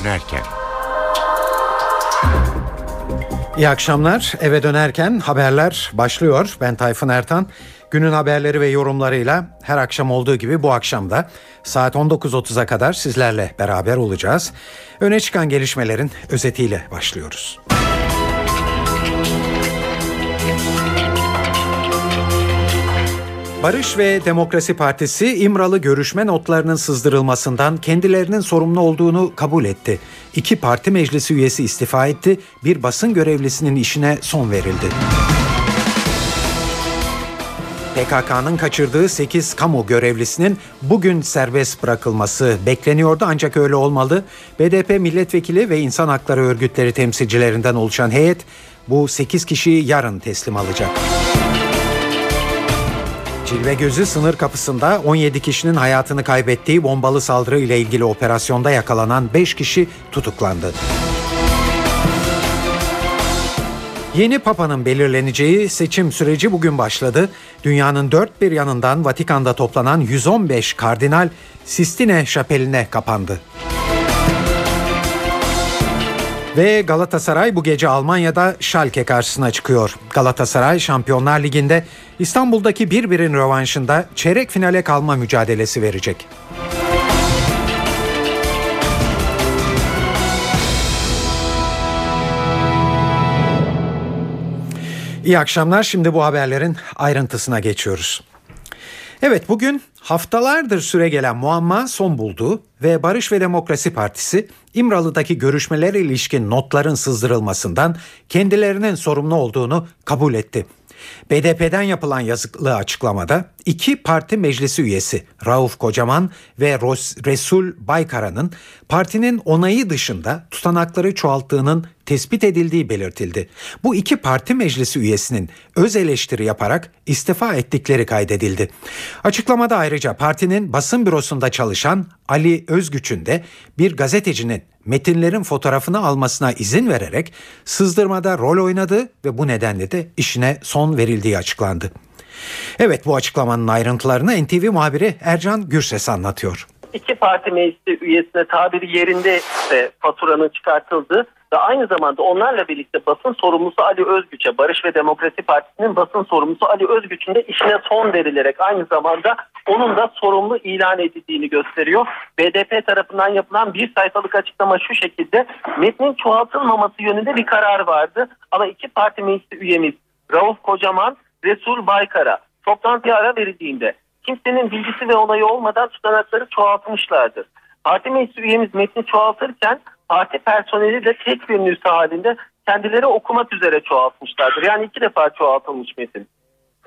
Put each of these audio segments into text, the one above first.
dönerken. İyi akşamlar. Eve dönerken haberler başlıyor. Ben Tayfun Ertan. Günün haberleri ve yorumlarıyla her akşam olduğu gibi bu akşam da saat 19.30'a kadar sizlerle beraber olacağız. Öne çıkan gelişmelerin özetiyle başlıyoruz. Barış ve Demokrasi Partisi İmralı görüşme notlarının sızdırılmasından kendilerinin sorumlu olduğunu kabul etti. İki parti meclisi üyesi istifa etti, bir basın görevlisinin işine son verildi. PKK'nın kaçırdığı 8 kamu görevlisinin bugün serbest bırakılması bekleniyordu ancak öyle olmalı. BDP milletvekili ve insan hakları örgütleri temsilcilerinden oluşan heyet bu 8 kişiyi yarın teslim alacak. Cilve Gözü sınır kapısında 17 kişinin hayatını kaybettiği bombalı saldırı ile ilgili operasyonda yakalanan 5 kişi tutuklandı. Yeni Papa'nın belirleneceği seçim süreci bugün başladı. Dünyanın dört bir yanından Vatikan'da toplanan 115 kardinal Sistine Şapeli'ne kapandı. Ve Galatasaray bu gece Almanya'da Schalke karşısına çıkıyor. Galatasaray Şampiyonlar Ligi'nde İstanbul'daki bir birin rövanşında çeyrek finale kalma mücadelesi verecek. İyi akşamlar. Şimdi bu haberlerin ayrıntısına geçiyoruz. Evet bugün haftalardır süre gelen muamma son buldu ve Barış ve Demokrasi Partisi İmralı'daki görüşmelere ilişkin notların sızdırılmasından kendilerinin sorumlu olduğunu kabul etti. BDP'den yapılan yazıklı açıklamada iki parti meclisi üyesi Rauf Kocaman ve Resul Baykara'nın partinin onayı dışında tutanakları çoğalttığının tespit edildiği belirtildi. Bu iki parti meclisi üyesinin öz eleştiri yaparak istifa ettikleri kaydedildi. Açıklamada ayrıca partinin basın bürosunda çalışan Ali Özgüç'ün de bir gazetecinin metinlerin fotoğrafını almasına izin vererek sızdırmada rol oynadığı ve bu nedenle de işine son verildiği açıklandı. Evet bu açıklamanın ayrıntılarını NTV muhabiri Ercan Gürses anlatıyor. İki parti meclisi üyesine tabiri yerinde ise faturanın çıkartıldığı ve aynı zamanda onlarla birlikte basın sorumlusu Ali Özgüç'e Barış ve Demokrasi Partisi'nin basın sorumlusu Ali Özgüç'ün de işine son verilerek aynı zamanda onun da sorumlu ilan edildiğini gösteriyor. BDP tarafından yapılan bir sayfalık açıklama şu şekilde metnin çoğaltılmaması yönünde bir karar vardı. Ama iki parti meclisi üyemiz Rauf Kocaman, Resul Baykara toplantıya ara verildiğinde kimsenin bilgisi ve onayı olmadan tutanakları çoğaltmışlardır. Parti meclisi üyemiz metni çoğaltırken parti personeli de tek bir nüsa halinde kendileri okumak üzere çoğaltmışlardır. Yani iki defa çoğaltılmış metin.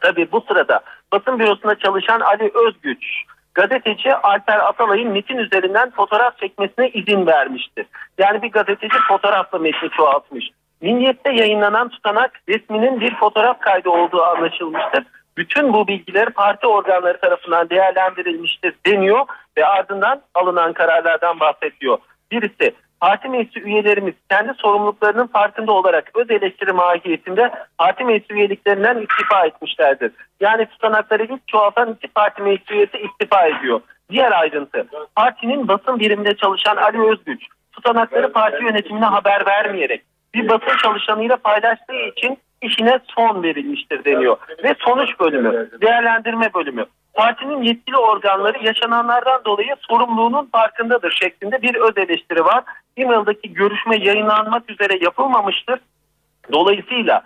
Tabii bu sırada basın bürosunda çalışan Ali Özgüç, gazeteci Alper Atalay'ın metin üzerinden fotoğraf çekmesine izin vermiştir. Yani bir gazeteci fotoğrafla metni çoğaltmış. Milliyet'te yayınlanan tutanak resminin bir fotoğraf kaydı olduğu anlaşılmıştır. Bütün bu bilgiler parti organları tarafından değerlendirilmiştir deniyor ve ardından alınan kararlardan bahsediyor. Birisi parti meclisi üyelerimiz kendi sorumluluklarının farkında olarak öz eleştiri mahiyetinde parti meclisi üyeliklerinden istifa etmişlerdir. Yani tutanakları ilk çoğaltan iki parti meclisi üyesi istifa ediyor. Diğer ayrıntı partinin basın biriminde çalışan Ali Özgüç tutanakları parti yönetimine haber vermeyerek bir basın çalışanıyla paylaştığı için işine son verilmiştir deniyor. Ve sonuç bölümü, değerlendirme bölümü. Partinin yetkili organları yaşananlardan dolayı sorumluluğunun farkındadır şeklinde bir öz eleştiri var. İmail'daki görüşme yayınlanmak üzere yapılmamıştır. Dolayısıyla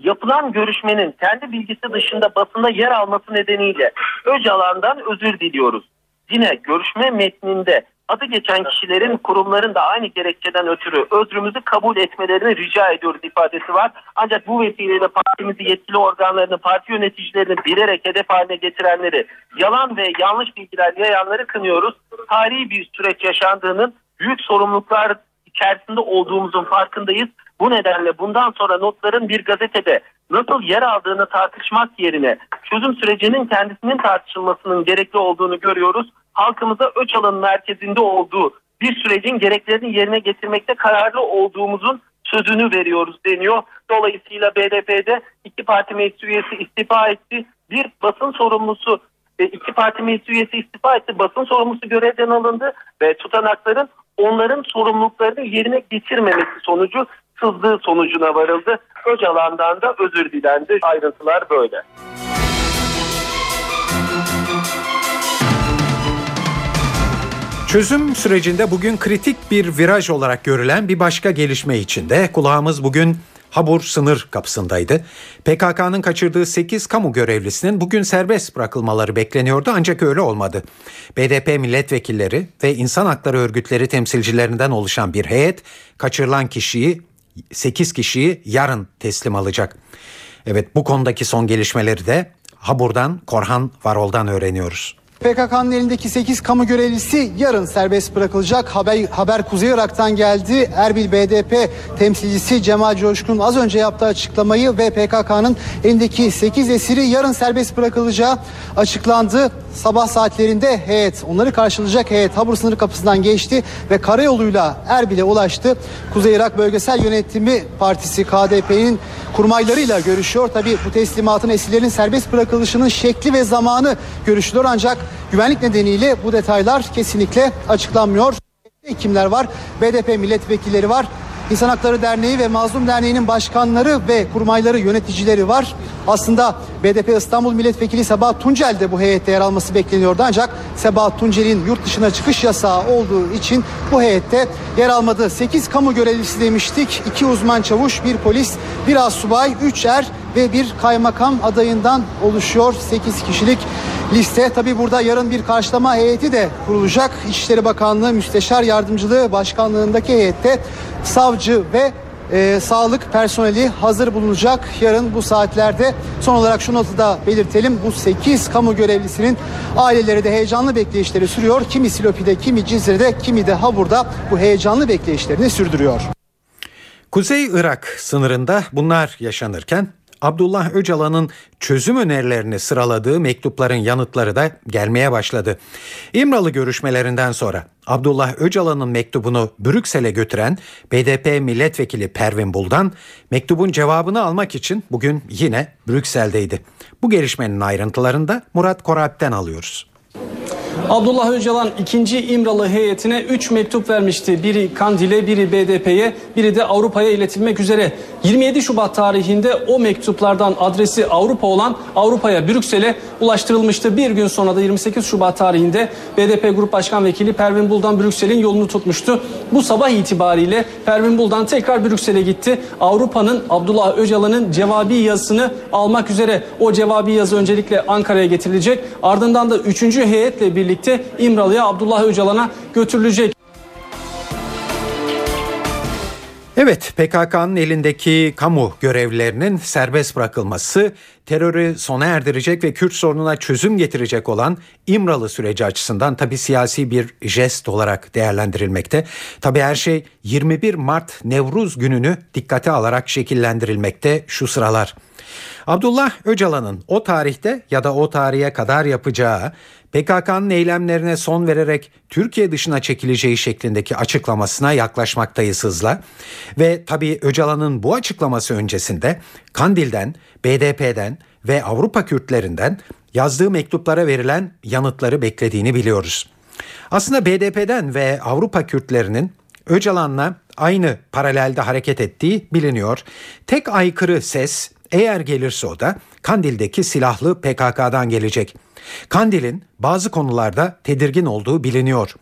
yapılan görüşmenin kendi bilgisi dışında basında yer alması nedeniyle Öcalan'dan özür diliyoruz. Yine görüşme metninde adı geçen kişilerin kurumların da aynı gerekçeden ötürü özrümüzü kabul etmelerini rica ediyoruz ifadesi var. Ancak bu vesileyle partimizi yetkili organlarını, parti yöneticilerini bilerek hedef haline getirenleri, yalan ve yanlış bilgiler yayanları kınıyoruz. Tarihi bir süreç yaşandığının büyük sorumluluklar içerisinde olduğumuzun farkındayız. Bu nedenle bundan sonra notların bir gazetede nasıl yer aldığını tartışmak yerine çözüm sürecinin kendisinin tartışılmasının gerekli olduğunu görüyoruz halkımıza Öcalan'ın merkezinde olduğu bir sürecin gereklerini yerine getirmekte kararlı olduğumuzun sözünü veriyoruz deniyor. Dolayısıyla BDP'de iki parti meclis üyesi istifa etti. Bir basın sorumlusu e, iki parti meclis üyesi istifa etti. Basın sorumlusu görevden alındı ve tutanakların onların sorumluluklarını yerine getirmemesi sonucu sızdığı sonucuna varıldı. Öcalan'dan da özür dilendi. Ayrıntılar böyle. Çözüm sürecinde bugün kritik bir viraj olarak görülen bir başka gelişme içinde kulağımız bugün Habur sınır kapısındaydı. PKK'nın kaçırdığı 8 kamu görevlisinin bugün serbest bırakılmaları bekleniyordu ancak öyle olmadı. BDP milletvekilleri ve insan hakları örgütleri temsilcilerinden oluşan bir heyet kaçırılan kişiyi 8 kişiyi yarın teslim alacak. Evet bu konudaki son gelişmeleri de Habur'dan Korhan Varol'dan öğreniyoruz. PKK'nın elindeki 8 kamu görevlisi yarın serbest bırakılacak. Haber, haber Kuzey Irak'tan geldi. Erbil BDP temsilcisi Cemal Coşkun az önce yaptığı açıklamayı ve PKK'nın elindeki 8 esiri yarın serbest bırakılacağı açıklandı. Sabah saatlerinde heyet, onları karşılayacak heyet Habur sınır kapısından geçti ve karayoluyla Erbil'e ulaştı. Kuzey Irak Bölgesel Yönetimi Partisi KDP'nin kurmaylarıyla görüşüyor. Tabi bu teslimatın esirlerin serbest bırakılışının şekli ve zamanı görüşülüyor ancak güvenlik nedeniyle bu detaylar kesinlikle açıklanmıyor. Kimler var? BDP milletvekilleri var. İnsan Hakları Derneği ve Mazlum Derneği'nin başkanları ve kurmayları, yöneticileri var. Aslında BDP İstanbul Milletvekili Sebahat Tuncel de bu heyette yer alması bekleniyordu. Ancak Sebahat Tuncel'in yurt dışına çıkış yasağı olduğu için bu heyette yer almadı. 8 kamu görevlisi demiştik. 2 uzman çavuş, bir polis, bir subay, 3 er ve bir kaymakam adayından oluşuyor 8 kişilik liste. Tabi burada yarın bir karşılama heyeti de kurulacak. İçişleri Bakanlığı Müsteşar Yardımcılığı Başkanlığındaki heyette savcı ve e, sağlık personeli hazır bulunacak yarın bu saatlerde. Son olarak şunu da belirtelim. Bu 8 kamu görevlisinin aileleri de heyecanlı bekleyişleri sürüyor. Kimi Silopi'de, kimi Cizre'de, kimi de Habur'da bu heyecanlı bekleyişlerini sürdürüyor. Kuzey Irak sınırında bunlar yaşanırken Abdullah Öcalan'ın çözüm önerilerini sıraladığı mektupların yanıtları da gelmeye başladı. İmralı görüşmelerinden sonra Abdullah Öcalan'ın mektubunu Brüksel'e götüren BDP milletvekili Pervin Buldan mektubun cevabını almak için bugün yine Brüksel'deydi. Bu gelişmenin ayrıntılarını da Murat Koralp'ten alıyoruz. Abdullah Öcalan ikinci İmralı heyetine 3 mektup vermişti. Biri Kandil'e, biri BDP'ye, biri de Avrupa'ya iletilmek üzere. 27 Şubat tarihinde o mektuplardan adresi Avrupa olan Avrupa'ya, Brüksel'e ulaştırılmıştı. Bir gün sonra da 28 Şubat tarihinde BDP Grup Başkan Vekili Pervin Buldan Brüksel'in yolunu tutmuştu. Bu sabah itibariyle Pervin Buldan tekrar Brüksel'e gitti. Avrupa'nın Abdullah Öcalan'ın cevabi yazısını almak üzere o cevabi yazı öncelikle Ankara'ya getirilecek. Ardından da 3. heyetle birlikte birlikte İmralı'ya Abdullah Öcalan'a götürülecek. Evet PKK'nın elindeki kamu görevlilerinin serbest bırakılması terörü sona erdirecek ve Kürt sorununa çözüm getirecek olan İmralı süreci açısından tabi siyasi bir jest olarak değerlendirilmekte. Tabi her şey 21 Mart Nevruz gününü dikkate alarak şekillendirilmekte şu sıralar. Abdullah Öcalan'ın o tarihte ya da o tarihe kadar yapacağı PKK'nın eylemlerine son vererek Türkiye dışına çekileceği şeklindeki açıklamasına yaklaşmaktayız hızla. Ve tabii Öcalan'ın bu açıklaması öncesinde Kandil'den, BDP'den ve Avrupa Kürtlerinden yazdığı mektuplara verilen yanıtları beklediğini biliyoruz. Aslında BDP'den ve Avrupa Kürtlerinin Öcalan'la aynı paralelde hareket ettiği biliniyor. Tek aykırı ses eğer gelirse o da Kandil'deki silahlı PKK'dan gelecek. Kandil'in bazı konularda tedirgin olduğu biliniyor.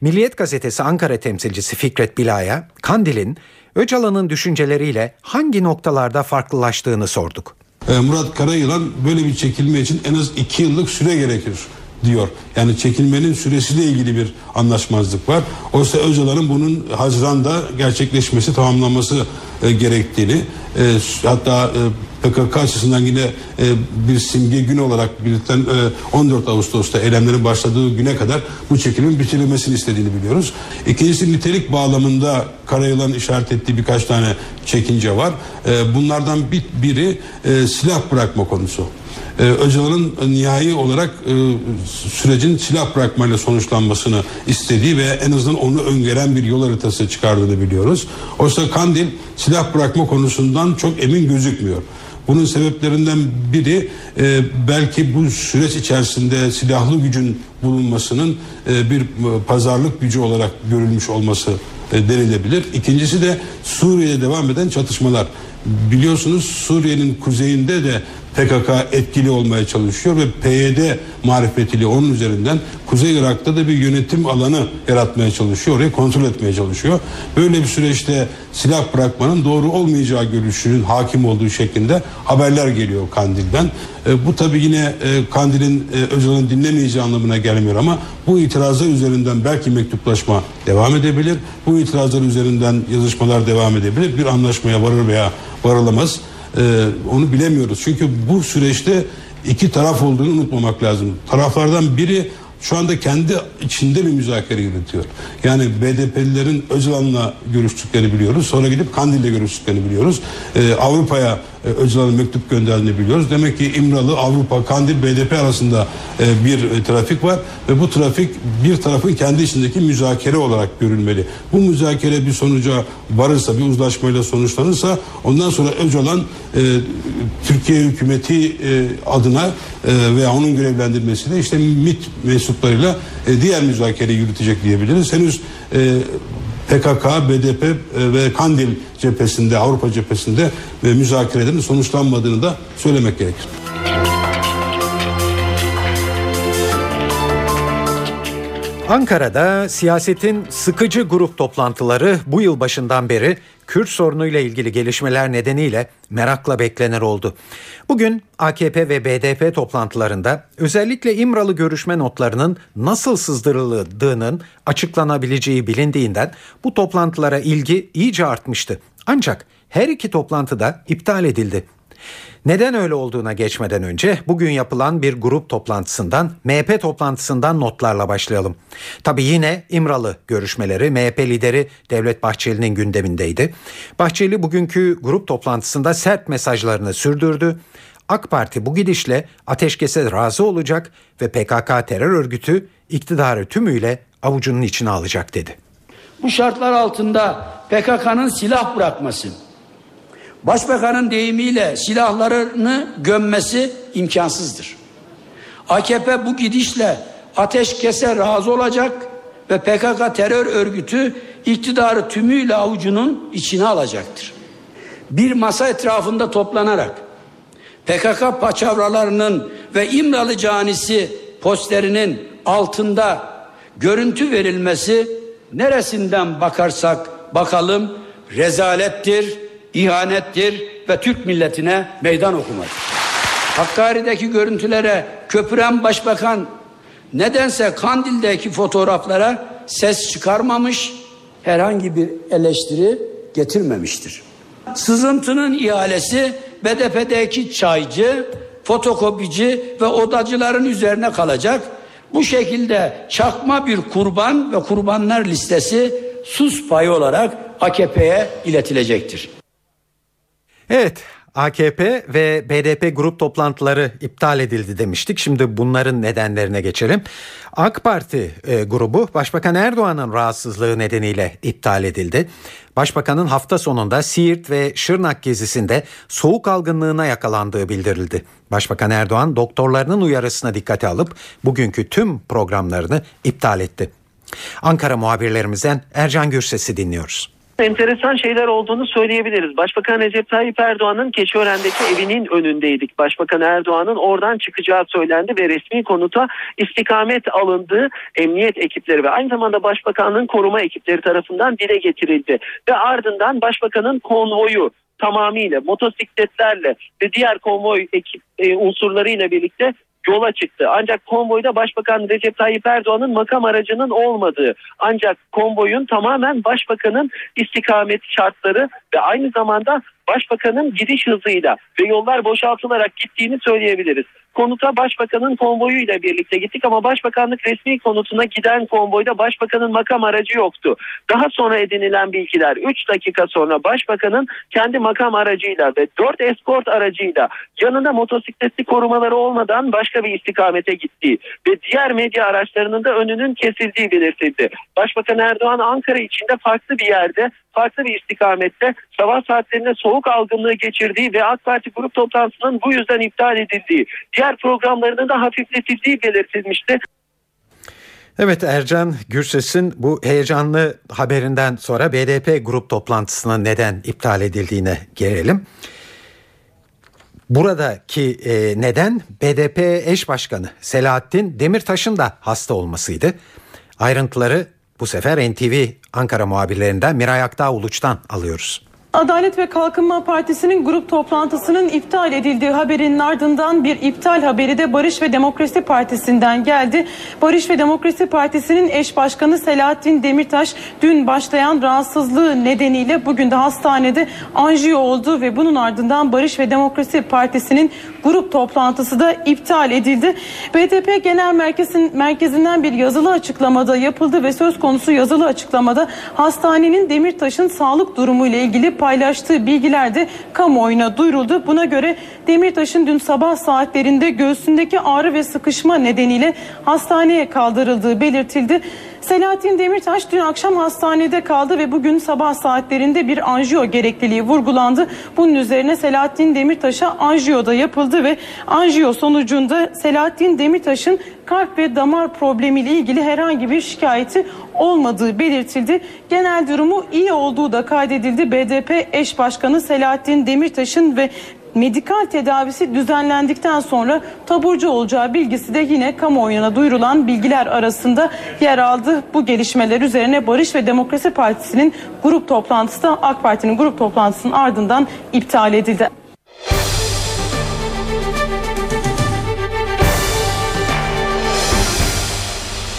Milliyet gazetesi Ankara temsilcisi Fikret Bila'ya Kandil'in Öcalan'ın düşünceleriyle hangi noktalarda farklılaştığını sorduk. Ee, Murat Karayılan böyle bir çekilme için en az iki yıllık süre gerekir diyor. Yani çekilmenin süresiyle ilgili bir anlaşmazlık var. Oysa Öcalan'ın bunun Haziran'da gerçekleşmesi, tamamlanması e, gerektiğini e, hatta e, PKK açısından yine e, bir simge gün olarak belirtilen e, 14 Ağustos'ta eylemlerin başladığı güne kadar bu çekilimin bitirilmesini istediğini biliyoruz. İkincisi nitelik bağlamında Karayılan işaret ettiği birkaç tane çekince var. E, bunlardan bir, biri e, silah bırakma konusu. Ee, Öcalan'ın nihai olarak e, sürecin silah bırakmayla sonuçlanmasını istediği ve en azından onu öngören bir yol haritası çıkardığını biliyoruz. Oysa Kandil silah bırakma konusundan çok emin gözükmüyor. Bunun sebeplerinden biri e, belki bu süreç içerisinde silahlı gücün bulunmasının e, bir e, pazarlık gücü olarak görülmüş olması e, denilebilir. İkincisi de Suriye'de devam eden çatışmalar. Biliyorsunuz Suriye'nin kuzeyinde de PKK etkili olmaya çalışıyor ve PYD marifetiyle onun üzerinden Kuzey Irak'ta da bir yönetim alanı yaratmaya çalışıyor. Orayı kontrol etmeye çalışıyor. Böyle bir süreçte silah bırakmanın doğru olmayacağı görüşünün hakim olduğu şeklinde haberler geliyor Kandil'den. E, bu tabi yine e, Kandil'in e, Öcalan'ı dinlemeyeceği anlamına gelmiyor ama bu itirazlar üzerinden belki mektuplaşma devam edebilir. Bu itirazlar üzerinden yazışmalar devam edebilir. Bir anlaşmaya varır veya varılamaz. Ee, onu bilemiyoruz. Çünkü bu süreçte iki taraf olduğunu unutmamak lazım. Taraflardan biri şu anda kendi içinde bir müzakere yürütüyor. Yani BDP'lilerin Öcalan'la görüştüklerini biliyoruz. Sonra gidip Kandil'le görüştüklerini biliyoruz. Ee, Avrupa'ya e, Öcalan'ın mektup gönderdiğini biliyoruz. Demek ki İmralı, Avrupa, Kandil, BDP arasında e, bir e, trafik var ve bu trafik bir tarafın kendi içindeki müzakere olarak görülmeli. Bu müzakere bir sonuca varırsa, bir uzlaşmayla sonuçlanırsa ondan sonra Öcalan e, Türkiye hükümeti adına veya onun görevlendirmesiyle işte MIT mensuplarıyla diğer müzakere yürütecek diyebiliriz. Henüz PKK, BDP e, ve Kandil cephesinde, Avrupa cephesinde ve müzakerelerin sonuçlanmadığını da söylemek gerekir. Ankara'da siyasetin sıkıcı grup toplantıları bu yıl başından beri Kürt sorunuyla ilgili gelişmeler nedeniyle merakla beklenir oldu. Bugün AKP ve BDP toplantılarında özellikle İmralı görüşme notlarının nasıl sızdırıldığının açıklanabileceği bilindiğinden bu toplantılara ilgi iyice artmıştı. Ancak her iki toplantıda iptal edildi. Neden öyle olduğuna geçmeden önce bugün yapılan bir grup toplantısından, MHP toplantısından notlarla başlayalım. Tabi yine İmralı görüşmeleri MHP lideri Devlet Bahçeli'nin gündemindeydi. Bahçeli bugünkü grup toplantısında sert mesajlarını sürdürdü. AK Parti bu gidişle ateşkese razı olacak ve PKK terör örgütü iktidarı tümüyle avucunun içine alacak dedi. Bu şartlar altında PKK'nın silah bırakması, Başbakanın deyimiyle silahlarını gömmesi imkansızdır. AKP bu gidişle ateşkese razı olacak ve PKK terör örgütü iktidarı tümüyle avucunun içine alacaktır. Bir masa etrafında toplanarak PKK paçavralarının ve İmralı canisi posterinin altında görüntü verilmesi neresinden bakarsak bakalım rezalettir, ihanettir ve Türk milletine meydan okumadır. Hakkari'deki görüntülere köpüren başbakan nedense Kandil'deki fotoğraflara ses çıkarmamış, herhangi bir eleştiri getirmemiştir. Sızıntının ihalesi BDP'deki çaycı, fotokopici ve odacıların üzerine kalacak. Bu şekilde çakma bir kurban ve kurbanlar listesi sus payı olarak AKP'ye iletilecektir. Evet AKP ve BDP grup toplantıları iptal edildi demiştik. Şimdi bunların nedenlerine geçelim. AK Parti e, grubu Başbakan Erdoğan'ın rahatsızlığı nedeniyle iptal edildi. Başbakanın hafta sonunda Siirt ve Şırnak gezisinde soğuk algınlığına yakalandığı bildirildi. Başbakan Erdoğan doktorlarının uyarısına dikkate alıp bugünkü tüm programlarını iptal etti. Ankara muhabirlerimizden Ercan Gürses'i dinliyoruz enteresan şeyler olduğunu söyleyebiliriz. Başbakan Recep Tayyip Erdoğan'ın Keçiören'deki evinin önündeydik. Başbakan Erdoğan'ın oradan çıkacağı söylendi ve resmi konuta istikamet alındığı emniyet ekipleri ve aynı zamanda başbakanın koruma ekipleri tarafından dile getirildi. Ve ardından başbakanın konvoyu tamamıyla motosikletlerle ve diğer konvoy ekip e, unsurlarıyla birlikte yola çıktı. Ancak konvoyda Başbakan Recep Tayyip Erdoğan'ın makam aracının olmadığı ancak konvoyun tamamen Başbakan'ın istikamet şartları ve aynı zamanda Başbakan'ın gidiş hızıyla ve yollar boşaltılarak gittiğini söyleyebiliriz. Konuta Başbakan'ın konvoyuyla birlikte gittik ama Başbakanlık resmi konutuna giden konvoyda Başbakan'ın makam aracı yoktu. Daha sonra edinilen bilgiler 3 dakika sonra Başbakan'ın kendi makam aracıyla ve 4 eskort aracıyla yanında motosikletli korumaları olmadan başka bir istikamete gittiği ve diğer medya araçlarının da önünün kesildiği belirtildi. Başbakan Erdoğan Ankara içinde farklı bir yerde farklı bir istikamette sabah saatlerinde soğuk algınlığı geçirdiği ve AK Parti grup toplantısının bu yüzden iptal edildiği, diğer programlarının da hafifletildiği belirtilmişti. Evet Ercan Gürses'in bu heyecanlı haberinden sonra BDP grup toplantısının neden iptal edildiğine gelelim. Buradaki e, neden BDP eş başkanı Selahattin Demirtaş'ın da hasta olmasıydı. Ayrıntıları bu sefer NTV Ankara muhabirlerinden Miray Aktağ Uluç'tan alıyoruz. Adalet ve Kalkınma Partisi'nin grup toplantısının iptal edildiği haberinin ardından bir iptal haberi de Barış ve Demokrasi Partisi'nden geldi. Barış ve Demokrasi Partisi'nin eş başkanı Selahattin Demirtaş dün başlayan rahatsızlığı nedeniyle bugün de hastanede anjiyo oldu ve bunun ardından Barış ve Demokrasi Partisi'nin grup toplantısı da iptal edildi. BDP Genel Merkezin, Merkezi'nden bir yazılı açıklamada yapıldı ve söz konusu yazılı açıklamada hastanenin Demirtaş'ın sağlık durumu ile ilgili paylaştığı bilgiler de kamuoyuna duyuruldu. Buna göre Demirtaş'ın dün sabah saatlerinde göğsündeki ağrı ve sıkışma nedeniyle hastaneye kaldırıldığı belirtildi. Selahattin Demirtaş dün akşam hastanede kaldı ve bugün sabah saatlerinde bir anjiyo gerekliliği vurgulandı. Bunun üzerine Selahattin Demirtaş'a anjiyo da yapıldı ve anjiyo sonucunda Selahattin Demirtaş'ın kalp ve damar problemiyle ilgili herhangi bir şikayeti olmadığı belirtildi. Genel durumu iyi olduğu da kaydedildi. BDP eş başkanı Selahattin Demirtaş'ın ve medikal tedavisi düzenlendikten sonra taburcu olacağı bilgisi de yine kamuoyuna duyurulan bilgiler arasında yer aldı. Bu gelişmeler üzerine Barış ve Demokrasi Partisi'nin grup toplantısı da AK Parti'nin grup toplantısının ardından iptal edildi.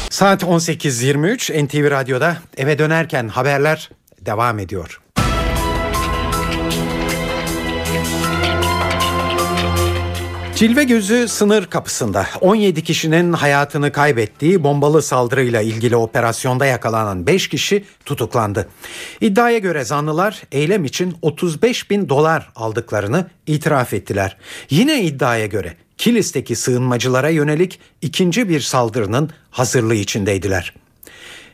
Saat 18.23 NTV Radyo'da eve dönerken haberler devam ediyor. Cilve gözü sınır kapısında 17 kişinin hayatını kaybettiği bombalı saldırıyla ilgili operasyonda yakalanan 5 kişi tutuklandı. İddiaya göre zanlılar eylem için 35 bin dolar aldıklarını itiraf ettiler. Yine iddiaya göre Kilis'teki sığınmacılara yönelik ikinci bir saldırının hazırlığı içindeydiler.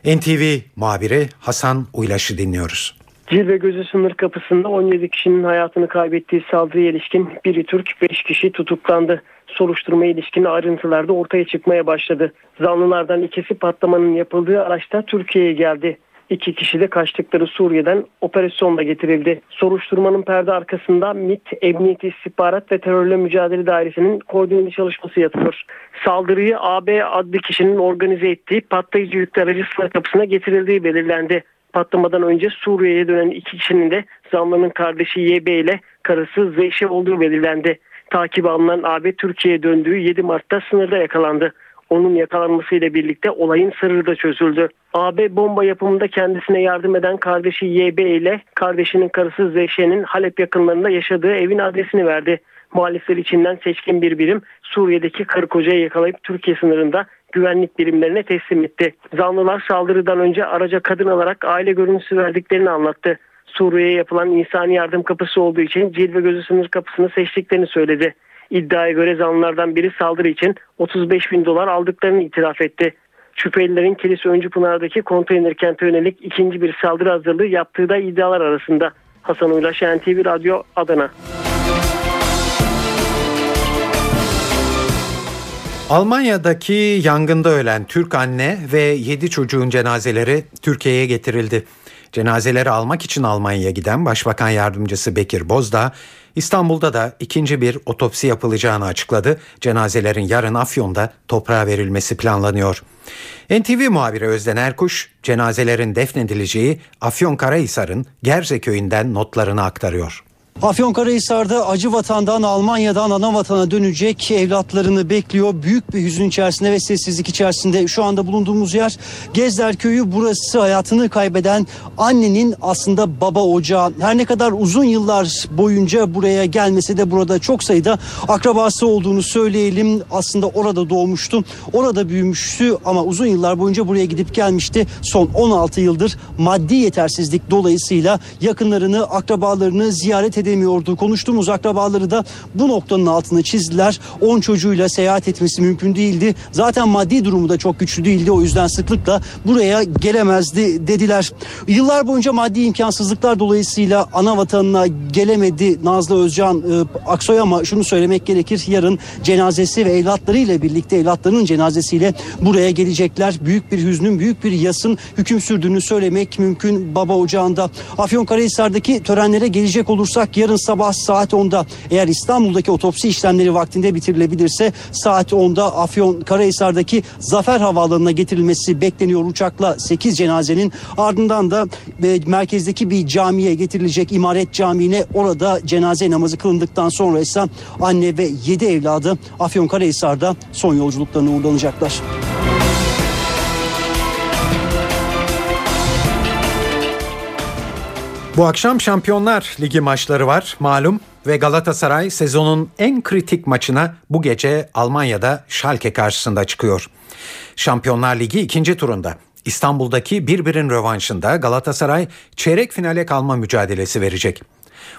NTV muhabiri Hasan Uylaş'ı dinliyoruz. Cilve gözü sınır kapısında 17 kişinin hayatını kaybettiği saldırıya ilişkin biri Türk 5 kişi tutuklandı. Soruşturmaya ilişkin ayrıntılar da ortaya çıkmaya başladı. Zanlılardan ikisi patlamanın yapıldığı araçta Türkiye'ye geldi. İki kişi de kaçtıkları Suriye'den operasyonla getirildi. Soruşturmanın perde arkasında MİT, Emniyet İstihbarat ve Terörle Mücadele Dairesi'nin koordineli çalışması yatıyor. Saldırıyı AB adlı kişinin organize ettiği patlayıcı yüklü aracı sınır kapısına getirildiği belirlendi patlamadan önce Suriye'ye dönen iki kişinin de zanlının kardeşi YB ile karısı Zeyşe olduğu belirlendi. Takip alınan AB Türkiye'ye döndüğü 7 Mart'ta sınırda yakalandı. Onun yakalanmasıyla birlikte olayın sırrı da çözüldü. AB bomba yapımında kendisine yardım eden kardeşi YB ile kardeşinin karısı Zeyşe'nin Halep yakınlarında yaşadığı evin adresini verdi. Muhalifler içinden seçkin bir birim Suriye'deki karı kocayı yakalayıp Türkiye sınırında güvenlik birimlerine teslim etti. Zanlılar saldırıdan önce araca kadın alarak aile görüntüsü verdiklerini anlattı. Suriye'ye yapılan insani yardım kapısı olduğu için Cilve Gözü sınır kapısını seçtiklerini söyledi. İddiaya göre zanlılardan biri saldırı için 35 bin dolar aldıklarını itiraf etti. Şüphelilerin Kilise Öncü Pınar'daki konteyner kente yönelik ikinci bir saldırı hazırlığı yaptığı da iddialar arasında. Hasan Uylaş, NTV Radyo, Adana. Almanya'daki yangında ölen Türk anne ve 7 çocuğun cenazeleri Türkiye'ye getirildi. Cenazeleri almak için Almanya'ya giden Başbakan Yardımcısı Bekir Bozdağ, İstanbul'da da ikinci bir otopsi yapılacağını açıkladı. Cenazelerin yarın Afyon'da toprağa verilmesi planlanıyor. NTV muhabiri Özden Erkuş, cenazelerin defnedileceği Afyonkarahisar'ın Gerze köyünden notlarını aktarıyor. Afyonkarahisar'da acı vatandan Almanya'dan ana vatana dönecek evlatlarını bekliyor. Büyük bir hüzün içerisinde ve sessizlik içerisinde şu anda bulunduğumuz yer Gezler Köyü. Burası hayatını kaybeden annenin aslında baba ocağı. Her ne kadar uzun yıllar boyunca buraya gelmesi de burada çok sayıda akrabası olduğunu söyleyelim. Aslında orada doğmuştu, orada büyümüştü ama uzun yıllar boyunca buraya gidip gelmişti. Son 16 yıldır maddi yetersizlik dolayısıyla yakınlarını, akrabalarını ziyaret edip edemiyordu. Konuştuğumuz akrabaları da bu noktanın altını çizdiler. 10 çocuğuyla seyahat etmesi mümkün değildi. Zaten maddi durumu da çok güçlü değildi. O yüzden sıklıkla buraya gelemezdi dediler. Yıllar boyunca maddi imkansızlıklar dolayısıyla ana vatanına gelemedi Nazlı Özcan e, Aksoy ama şunu söylemek gerekir. Yarın cenazesi ve evlatlarıyla birlikte evlatlarının cenazesiyle buraya gelecekler. Büyük bir hüznün, büyük bir yasın hüküm sürdüğünü söylemek mümkün baba ocağında. Afyonkarahisar'daki törenlere gelecek olursak yarın sabah saat 10'da eğer İstanbul'daki otopsi işlemleri vaktinde bitirilebilirse saat 10'da Afyonkarahisar'daki Zafer Havaalanı'na getirilmesi bekleniyor uçakla 8 cenazenin ardından da e, merkezdeki bir camiye getirilecek İmaret Camii'ne orada cenaze namazı kılındıktan sonra ise anne ve 7 evladı Afyonkarahisar'da son yolculuklarına uğurlanacaklar. Bu akşam Şampiyonlar Ligi maçları var malum ve Galatasaray sezonun en kritik maçına bu gece Almanya'da Schalke karşısında çıkıyor. Şampiyonlar Ligi ikinci turunda İstanbul'daki birbirin rövanşında Galatasaray çeyrek finale kalma mücadelesi verecek.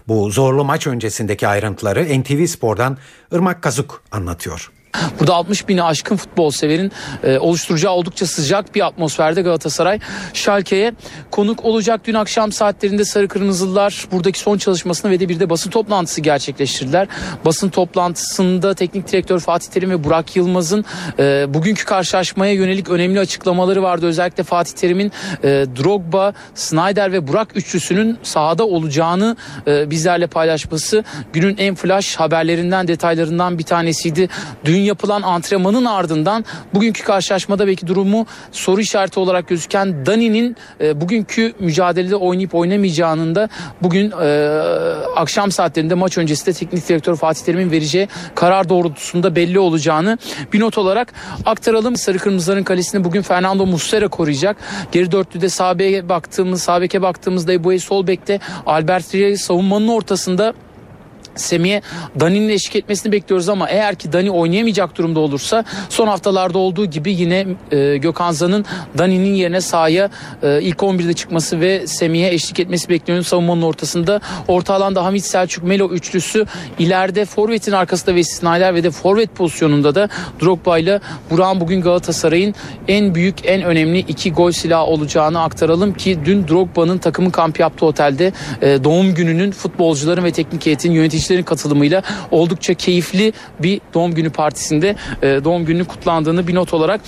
Bu zorlu maç öncesindeki ayrıntıları NTV Spor'dan Irmak Kazuk anlatıyor. Burada 60 bini aşkın futbol severin e, oluşturacağı oldukça sıcak bir atmosferde Galatasaray Schalke'ye konuk olacak. Dün akşam saatlerinde Sarı Kırmızılılar buradaki son çalışmasını ve de bir de basın toplantısı gerçekleştirdiler. Basın toplantısında teknik direktör Fatih Terim ve Burak Yılmaz'ın e, bugünkü karşılaşmaya yönelik önemli açıklamaları vardı. Özellikle Fatih Terim'in e, Drogba, Snyder ve Burak üçlüsünün sahada olacağını e, bizlerle paylaşması günün en flash haberlerinden detaylarından bir tanesiydi. Dün yapılan antrenmanın ardından bugünkü karşılaşmada belki durumu soru işareti olarak gözüken Dani'nin e, bugünkü mücadelede oynayıp oynamayacağının da bugün e, akşam saatlerinde maç öncesinde teknik direktör Fatih Terim'in vereceği karar doğrultusunda belli olacağını bir not olarak aktaralım. Sarı Kırmızıların kalesini bugün Fernando Muslera koruyacak. Geri dörtlüde sağ baktığımız, sağ baktığımızda Eboe sol bekte Albert Rey savunmanın ortasında Semih'e Dani'nin eşlik etmesini bekliyoruz ama eğer ki Dani oynayamayacak durumda olursa son haftalarda olduğu gibi yine e, Gökhan Zan'ın Dani'nin yerine sahaya e, ilk 11'de çıkması ve Semih'e eşlik etmesi bekleniyor savunmanın ortasında. Orta alanda Hamit Selçuk Melo üçlüsü ileride forvetin arkasında ve Snyder ve de forvet pozisyonunda da Drogba ile Burak'ın bugün Galatasaray'ın en büyük en önemli iki gol silahı olacağını aktaralım ki dün Drogba'nın takımın kamp yaptığı otelde e, doğum gününün futbolcuların ve teknik heyetin yöneticilerin katılımıyla oldukça keyifli bir doğum günü partisinde e, doğum gününü kutlandığını bir not olarak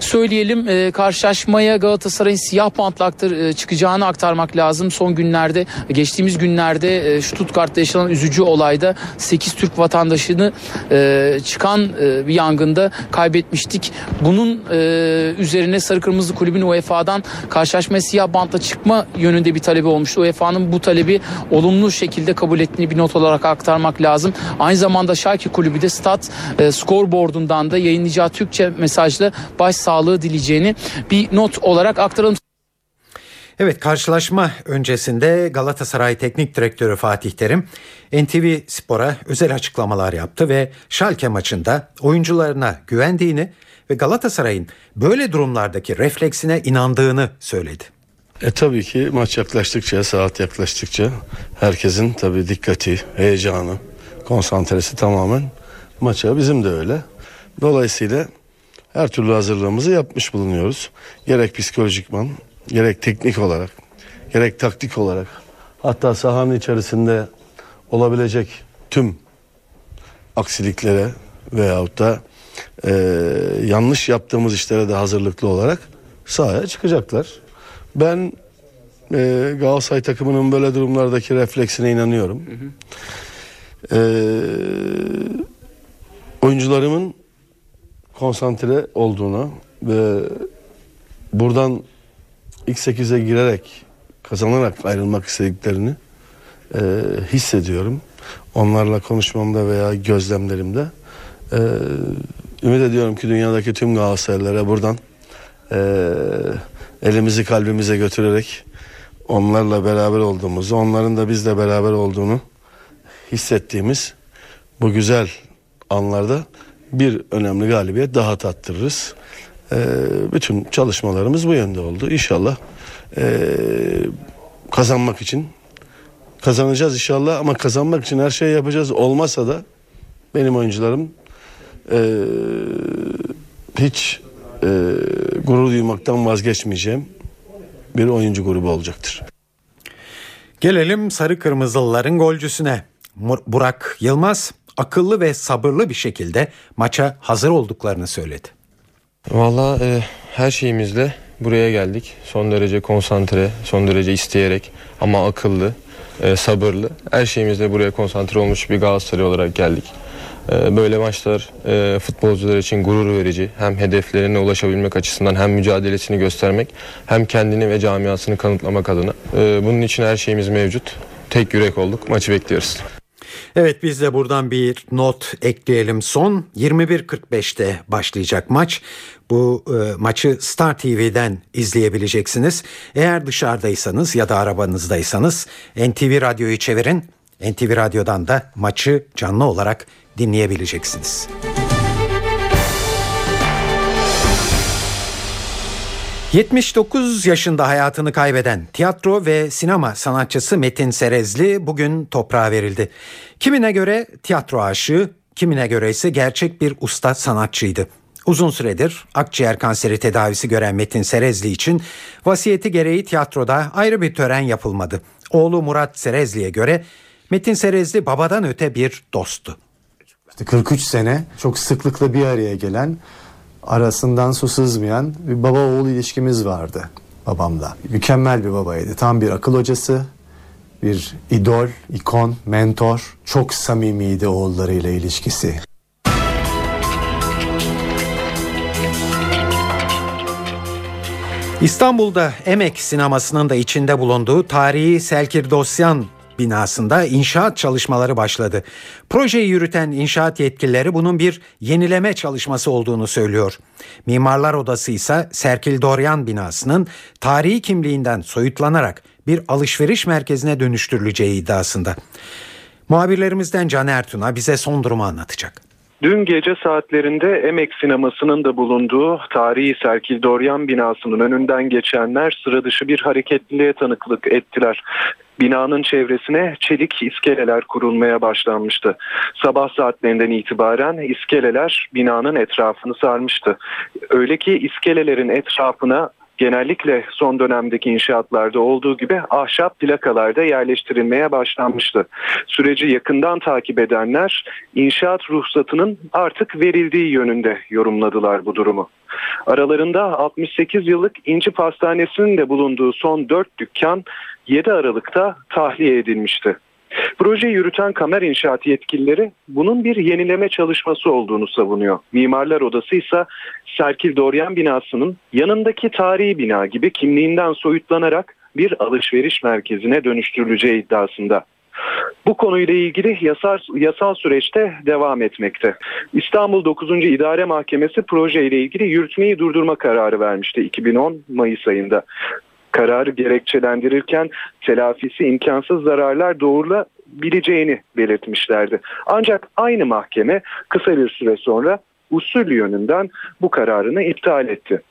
söyleyelim. E, karşılaşmaya Galatasaray'ın siyah bantla aktar, e, çıkacağını aktarmak lazım. Son günlerde geçtiğimiz günlerde e, Stuttgart'ta yaşanan üzücü olayda 8 Türk vatandaşını e, çıkan e, bir yangında kaybetmiştik. Bunun e, üzerine Sarı Kırmızı Kulübün UEFA'dan karşılaşmaya siyah bantla çıkma yönünde bir talebi olmuştu. UEFA'nın bu talebi olumlu şekilde kabul ettiğini bir not olarak aktarmak lazım. Aynı zamanda Şalke Kulübü de stat e, scoreboardundan da yayınlayacağı Türkçe mesajla başsağlığı dileyeceğini bir not olarak aktaralım. Evet karşılaşma öncesinde Galatasaray Teknik Direktörü Fatih Terim NTV Spor'a özel açıklamalar yaptı ve Schalke maçında oyuncularına güvendiğini ve Galatasaray'ın böyle durumlardaki refleksine inandığını söyledi. E tabii ki maç yaklaştıkça, saat yaklaştıkça herkesin tabii dikkati, heyecanı, konsantresi tamamen maça. Bizim de öyle. Dolayısıyla her türlü hazırlığımızı yapmış bulunuyoruz. Gerek psikolojikman, gerek teknik olarak, gerek taktik olarak. Hatta sahanın içerisinde olabilecek tüm aksiliklere veyahut da e, yanlış yaptığımız işlere de hazırlıklı olarak sahaya çıkacaklar. Ben e, Galatasaray takımının böyle durumlardaki refleksine inanıyorum. E, oyuncularımın konsantre olduğuna ve buradan ilk 8'e girerek kazanarak ayrılmak istediklerini e, hissediyorum. Onlarla konuşmamda veya gözlemlerimde. E, ümit ediyorum ki dünyadaki tüm Galatasaraylılara buradan e, elimizi kalbimize götürerek onlarla beraber olduğumuzu, onların da bizle beraber olduğunu hissettiğimiz bu güzel anlarda bir önemli galibiyet daha tattırırız. Ee, bütün çalışmalarımız bu yönde oldu. İnşallah ee, kazanmak için Kazanacağız inşallah ama kazanmak için her şeyi yapacağız. Olmasa da benim oyuncularım e, hiç e, gurur duymaktan vazgeçmeyeceğim bir oyuncu grubu olacaktır. Gelelim sarı kırmızılıların golcüsüne. Mur- Burak Yılmaz akıllı ve sabırlı bir şekilde maça hazır olduklarını söyledi. Valla e, her şeyimizle buraya geldik. Son derece konsantre, son derece isteyerek ama akıllı, e, sabırlı. Her şeyimizle buraya konsantre olmuş bir Galatasaray olarak geldik. E, böyle maçlar e, futbolcular için gurur verici. Hem hedeflerine ulaşabilmek açısından hem mücadelesini göstermek hem kendini ve camiasını kanıtlamak adına. E, bunun için her şeyimiz mevcut. Tek yürek olduk. Maçı bekliyoruz. Evet biz de buradan bir not ekleyelim. Son 21.45'te başlayacak maç. Bu e, maçı Star TV'den izleyebileceksiniz. Eğer dışarıdaysanız ya da arabanızdaysanız NTV Radyo'yu çevirin. NTV Radyo'dan da maçı canlı olarak dinleyebileceksiniz. ...79 yaşında hayatını kaybeden tiyatro ve sinema sanatçısı Metin Serezli bugün toprağa verildi. Kimine göre tiyatro aşığı, kimine göre ise gerçek bir usta sanatçıydı. Uzun süredir akciğer kanseri tedavisi gören Metin Serezli için vasiyeti gereği tiyatroda ayrı bir tören yapılmadı. Oğlu Murat Serezli'ye göre Metin Serezli babadan öte bir dosttu. İşte 43 sene çok sıklıkla bir araya gelen arasından su sızmayan bir baba oğul ilişkimiz vardı babamla. Mükemmel bir babaydı. Tam bir akıl hocası, bir idol, ikon, mentor. Çok samimiydi oğullarıyla ilişkisi. İstanbul'da Emek sinemasının da içinde bulunduğu tarihi Selkir Dosyan binasında inşaat çalışmaları başladı. Projeyi yürüten inşaat yetkilileri bunun bir yenileme çalışması olduğunu söylüyor. Mimarlar Odası ise Serkil Doryan binasının tarihi kimliğinden soyutlanarak bir alışveriş merkezine dönüştürüleceği iddiasında. Muhabirlerimizden Can Ertun'a bize son durumu anlatacak. Dün gece saatlerinde Emek sinemasının da bulunduğu tarihi Serkil Doryan binasının önünden geçenler sıra dışı bir hareketliliğe tanıklık ettiler. Binanın çevresine çelik iskeleler kurulmaya başlanmıştı. Sabah saatlerinden itibaren iskeleler binanın etrafını sarmıştı. Öyle ki iskelelerin etrafına genellikle son dönemdeki inşaatlarda olduğu gibi ahşap plakalarda yerleştirilmeye başlanmıştı. Süreci yakından takip edenler inşaat ruhsatının artık verildiği yönünde yorumladılar bu durumu. Aralarında 68 yıllık İnci Pastanesi'nin de bulunduğu son 4 dükkan 7 Aralık'ta tahliye edilmişti. Proje yürüten kamer inşaat yetkilileri bunun bir yenileme çalışması olduğunu savunuyor. Mimarlar Odası ise Serkil Doryan binasının yanındaki tarihi bina gibi kimliğinden soyutlanarak bir alışveriş merkezine dönüştürüleceği iddiasında. Bu konuyla ilgili yasal, yasal süreçte devam etmekte. İstanbul 9. İdare Mahkemesi projeyle ilgili yürütmeyi durdurma kararı vermişti 2010 Mayıs ayında kararı gerekçelendirirken telafisi imkansız zararlar doğrulabileceğini belirtmişlerdi. Ancak aynı mahkeme kısa bir süre sonra usul yönünden bu kararını iptal etti.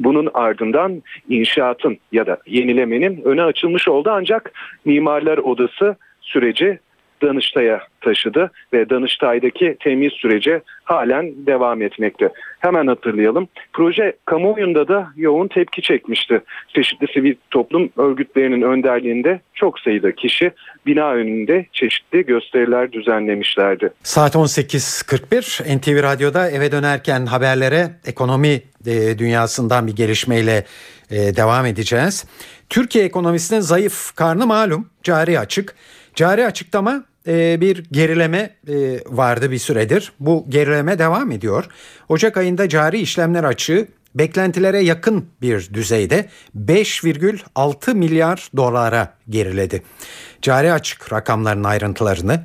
Bunun ardından inşaatın ya da yenilemenin öne açılmış oldu ancak Mimarlar Odası süreci Danıştay'a taşıdı ve Danıştay'daki temiz süreci halen devam etmekte. Hemen hatırlayalım. Proje kamuoyunda da yoğun tepki çekmişti. Çeşitli sivil toplum örgütlerinin önderliğinde çok sayıda kişi bina önünde çeşitli gösteriler düzenlemişlerdi. Saat 18.41 NTV Radyo'da eve dönerken haberlere ekonomi e, dünyasından bir gelişmeyle e, devam edeceğiz. Türkiye ekonomisinin zayıf karnı malum cari açık. Cari açıklama e, bir gerileme e, vardı bir süredir. Bu gerileme devam ediyor. Ocak ayında cari işlemler açığı beklentilere yakın bir düzeyde 5,6 milyar dolara geriledi. Cari açık rakamların ayrıntılarını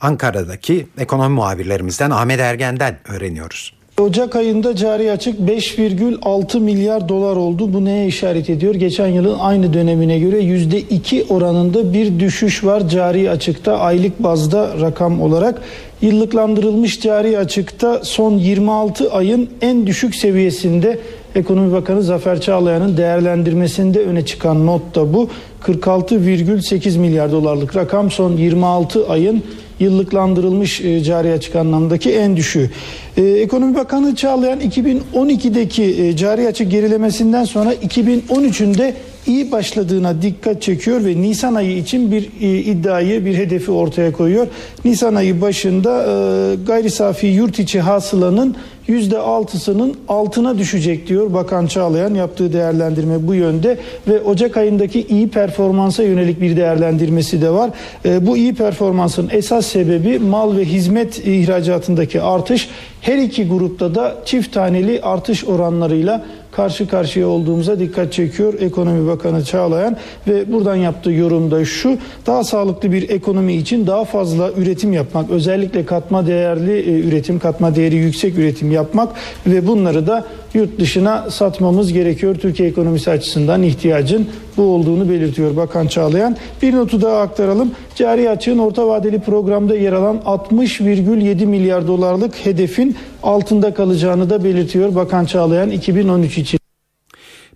Ankara'daki ekonomi muhabirlerimizden Ahmet Ergen'den öğreniyoruz. Ocak ayında cari açık 5,6 milyar dolar oldu. Bu neye işaret ediyor? Geçen yılın aynı dönemine göre %2 oranında bir düşüş var cari açıkta aylık bazda rakam olarak. Yıllıklandırılmış cari açıkta son 26 ayın en düşük seviyesinde Ekonomi Bakanı Zafer Çağlayan'ın değerlendirmesinde öne çıkan not da bu. 46,8 milyar dolarlık rakam son 26 ayın yıllıklandırılmış e, cari açık anlamdaki en düşüğü. E, Ekonomi Bakanı Çağlayan 2012'deki e, cari açık gerilemesinden sonra 2013'ün de iyi başladığına dikkat çekiyor ve Nisan ayı için bir e, iddiayı, bir hedefi ortaya koyuyor. Nisan ayı başında e, gayri safi yurt içi hasılanın %6'sının altına düşecek diyor Bakan Çağlayan. Yaptığı değerlendirme bu yönde ve Ocak ayındaki iyi performansa yönelik bir değerlendirmesi de var. E, bu iyi performansın esas sebebi mal ve hizmet ihracatındaki artış. Her iki grupta da çift taneli artış oranlarıyla karşı karşıya olduğumuza dikkat çekiyor Ekonomi Bakanı Çağlayan. Ve buradan yaptığı yorum da şu daha sağlıklı bir ekonomi için daha fazla üretim yapmak özellikle katma değerli e, üretim katma değeri yüksek üretim yapmak ve bunları da yurt dışına satmamız gerekiyor. Türkiye ekonomisi açısından ihtiyacın bu olduğunu belirtiyor Bakan Çağlayan. Bir notu daha aktaralım. Cari açığın orta vadeli programda yer alan 60,7 milyar dolarlık hedefin altında kalacağını da belirtiyor Bakan Çağlayan 2013 için.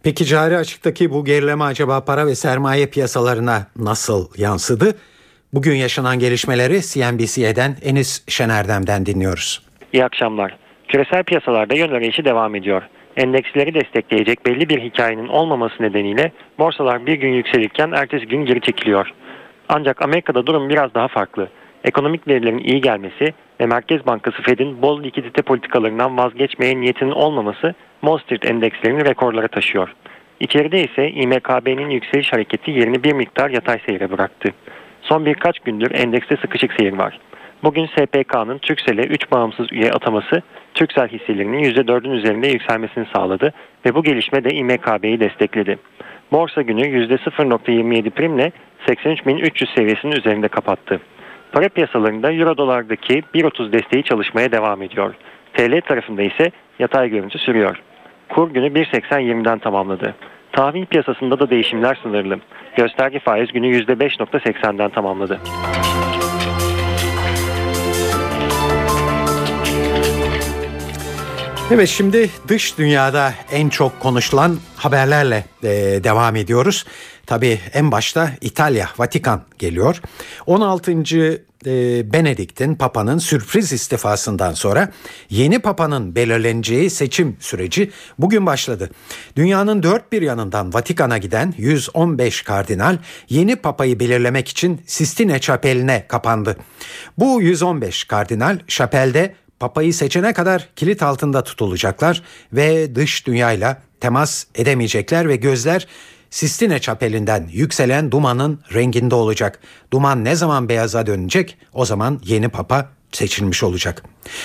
Peki cari açıktaki bu gerileme acaba para ve sermaye piyasalarına nasıl yansıdı? Bugün yaşanan gelişmeleri CNBC'den Enis Şenerdem'den dinliyoruz. İyi akşamlar. Küresel piyasalarda yön arayışı devam ediyor. Endeksleri destekleyecek belli bir hikayenin olmaması nedeniyle borsalar bir gün yükselirken ertesi gün geri çekiliyor. Ancak Amerika'da durum biraz daha farklı. Ekonomik verilerin iyi gelmesi ve Merkez Bankası Fed'in bol likidite politikalarından vazgeçmeye niyetinin olmaması Wall Street endekslerini rekorlara taşıyor. İçeride ise İMKB'nin yükseliş hareketi yerini bir miktar yatay seyre bıraktı. Son birkaç gündür endekste sıkışık seyir var. Bugün SPK'nın Türksel'e 3 bağımsız üye ataması Türksel hisselerinin %4'ün üzerinde yükselmesini sağladı ve bu gelişme de İMKB'yi destekledi. Borsa günü %0.27 primle 83.300 seviyesinin üzerinde kapattı. Para piyasalarında Euro dolardaki 1.30 desteği çalışmaya devam ediyor. TL tarafında ise yatay görüntü sürüyor. Kur günü 1.80-20'den tamamladı. Tahvil piyasasında da değişimler sınırlı. Gösterge faiz günü %5.80'den tamamladı. Evet şimdi dış dünyada en çok konuşulan haberlerle e, devam ediyoruz. Tabii en başta İtalya, Vatikan geliyor. 16. E, Benedikt'in Papa'nın sürpriz istifasından sonra yeni Papa'nın belirleneceği seçim süreci bugün başladı. Dünyanın dört bir yanından Vatikan'a giden 115 kardinal yeni Papa'yı belirlemek için Sistine Çapeli'ne kapandı. Bu 115 kardinal şapelde Papa'yı seçene kadar kilit altında tutulacaklar ve dış dünyayla temas edemeyecekler ve gözler Sistine çapelinden yükselen dumanın renginde olacak. Duman ne zaman beyaza dönecek o zaman yeni papa seçilmiş olacak.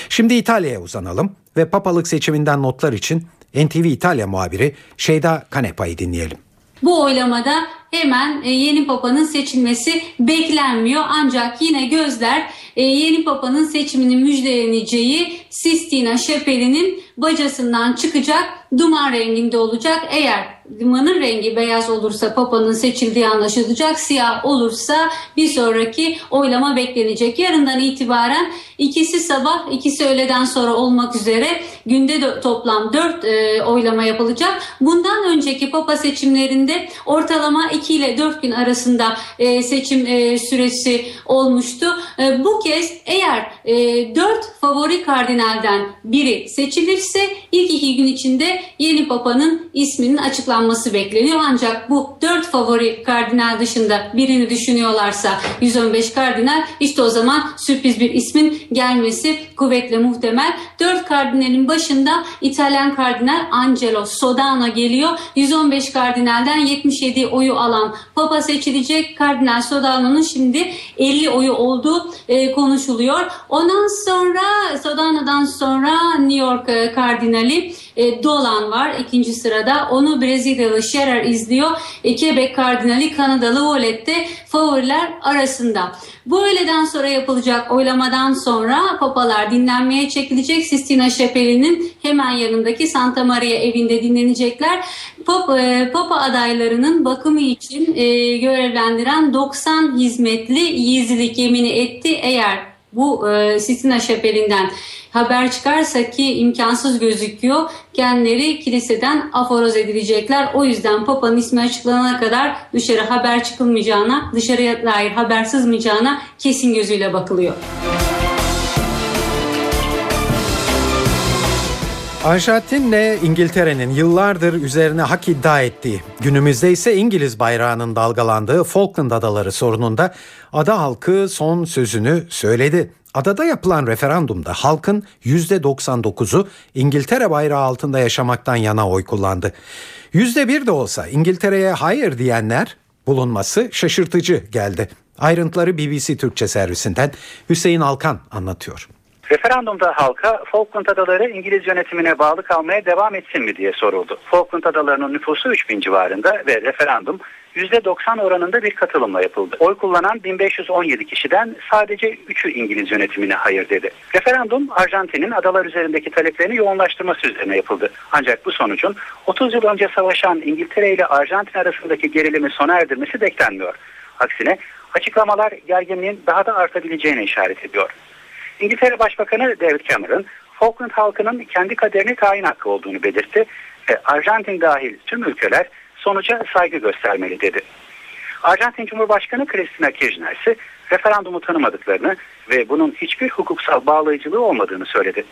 Şimdi İtalya'ya uzanalım ve papalık seçiminden notlar için NTV İtalya muhabiri Şeyda Kanepa'yı dinleyelim. Bu oylamada hemen e, yeni papanın seçilmesi beklenmiyor ancak yine gözler e, yeni papanın seçiminin müjdeleneceği Sistina Şepeli'nin bacasından çıkacak duman renginde olacak. Eğer dumanın rengi beyaz olursa papanın seçildiği anlaşılacak. Siyah olursa bir sonraki oylama beklenecek. Yarından itibaren ikisi sabah ikisi öğleden sonra olmak üzere günde de toplam 4 e, oylama yapılacak. Bundan önceki papa seçimlerinde ortalama 2 ile 4 gün arasında e, seçim e, süresi olmuştu. E, bu kez eğer e, 4 favori kardinalden biri seçilirse ilk iki gün içinde yeni papanın isminin açıklanması bekleniyor. Ancak bu 4 favori kardinal dışında birini düşünüyorlarsa 115 kardinal işte o zaman sürpriz bir ismin gelmesi kuvvetle muhtemel. 4 kardinalin başında İtalyan kardinal Angelo Sodano geliyor. 115 kardinalden 77 oyu alan papa seçilecek. Kardinal Sodano'nun şimdi 50 oyu olduğu e, konuşuluyor. Ondan sonra Sodano'dan sonra New York e, kardinali e, Dolan var ikinci sırada. Onu Brezilyalı Scherer izliyor. E, Quebec kardinali Kanadalı Volette favoriler arasında. Bu öğleden sonra yapılacak oylamadan sonra papalar dinlenmeye çekilecek. Sistina Şepeli'nin hemen yanındaki Santa Maria evinde dinlenecekler. Papa, e, Papa adaylarının bakımı için e, görevlendiren 90 hizmetli gizlilik yemini etti. Eğer bu e, Sistina Şapeli'nden haber çıkarsa ki imkansız gözüküyor. Kendileri kiliseden aforoz edilecekler. O yüzden Papa'nın ismi açıklanana kadar dışarı haber çıkılmayacağına, dışarıya dair haber sızmayacağına kesin gözüyle bakılıyor. Arjantin'le İngiltere'nin yıllardır üzerine hak iddia ettiği, günümüzde ise İngiliz bayrağının dalgalandığı Falkland Adaları sorununda ada halkı son sözünü söyledi. Adada yapılan referandumda halkın %99'u İngiltere bayrağı altında yaşamaktan yana oy kullandı. %1 de olsa İngiltere'ye hayır diyenler bulunması şaşırtıcı geldi. Ayrıntıları BBC Türkçe servisinden Hüseyin Alkan anlatıyor. Referandumda halka Falkland Adaları İngiliz yönetimine bağlı kalmaya devam etsin mi diye soruldu. Falkland Adaları'nın nüfusu 3000 civarında ve referandum %90 oranında bir katılımla yapıldı. Oy kullanan 1517 kişiden sadece 3'ü İngiliz yönetimine hayır dedi. Referandum Arjantin'in adalar üzerindeki taleplerini yoğunlaştırması üzerine yapıldı. Ancak bu sonucun 30 yıl önce savaşan İngiltere ile Arjantin arasındaki gerilimi sona erdirmesi beklenmiyor. Aksine açıklamalar gerginliğin daha da artabileceğine işaret ediyor. İngiltere Başbakanı David Cameron, Falkland halkının kendi kaderini tayin hakkı olduğunu belirtti ve Arjantin dahil tüm ülkeler sonuca saygı göstermeli dedi. Arjantin Cumhurbaşkanı Cristina Kirchner ise referandumu tanımadıklarını ve bunun hiçbir hukuksal bağlayıcılığı olmadığını söyledi.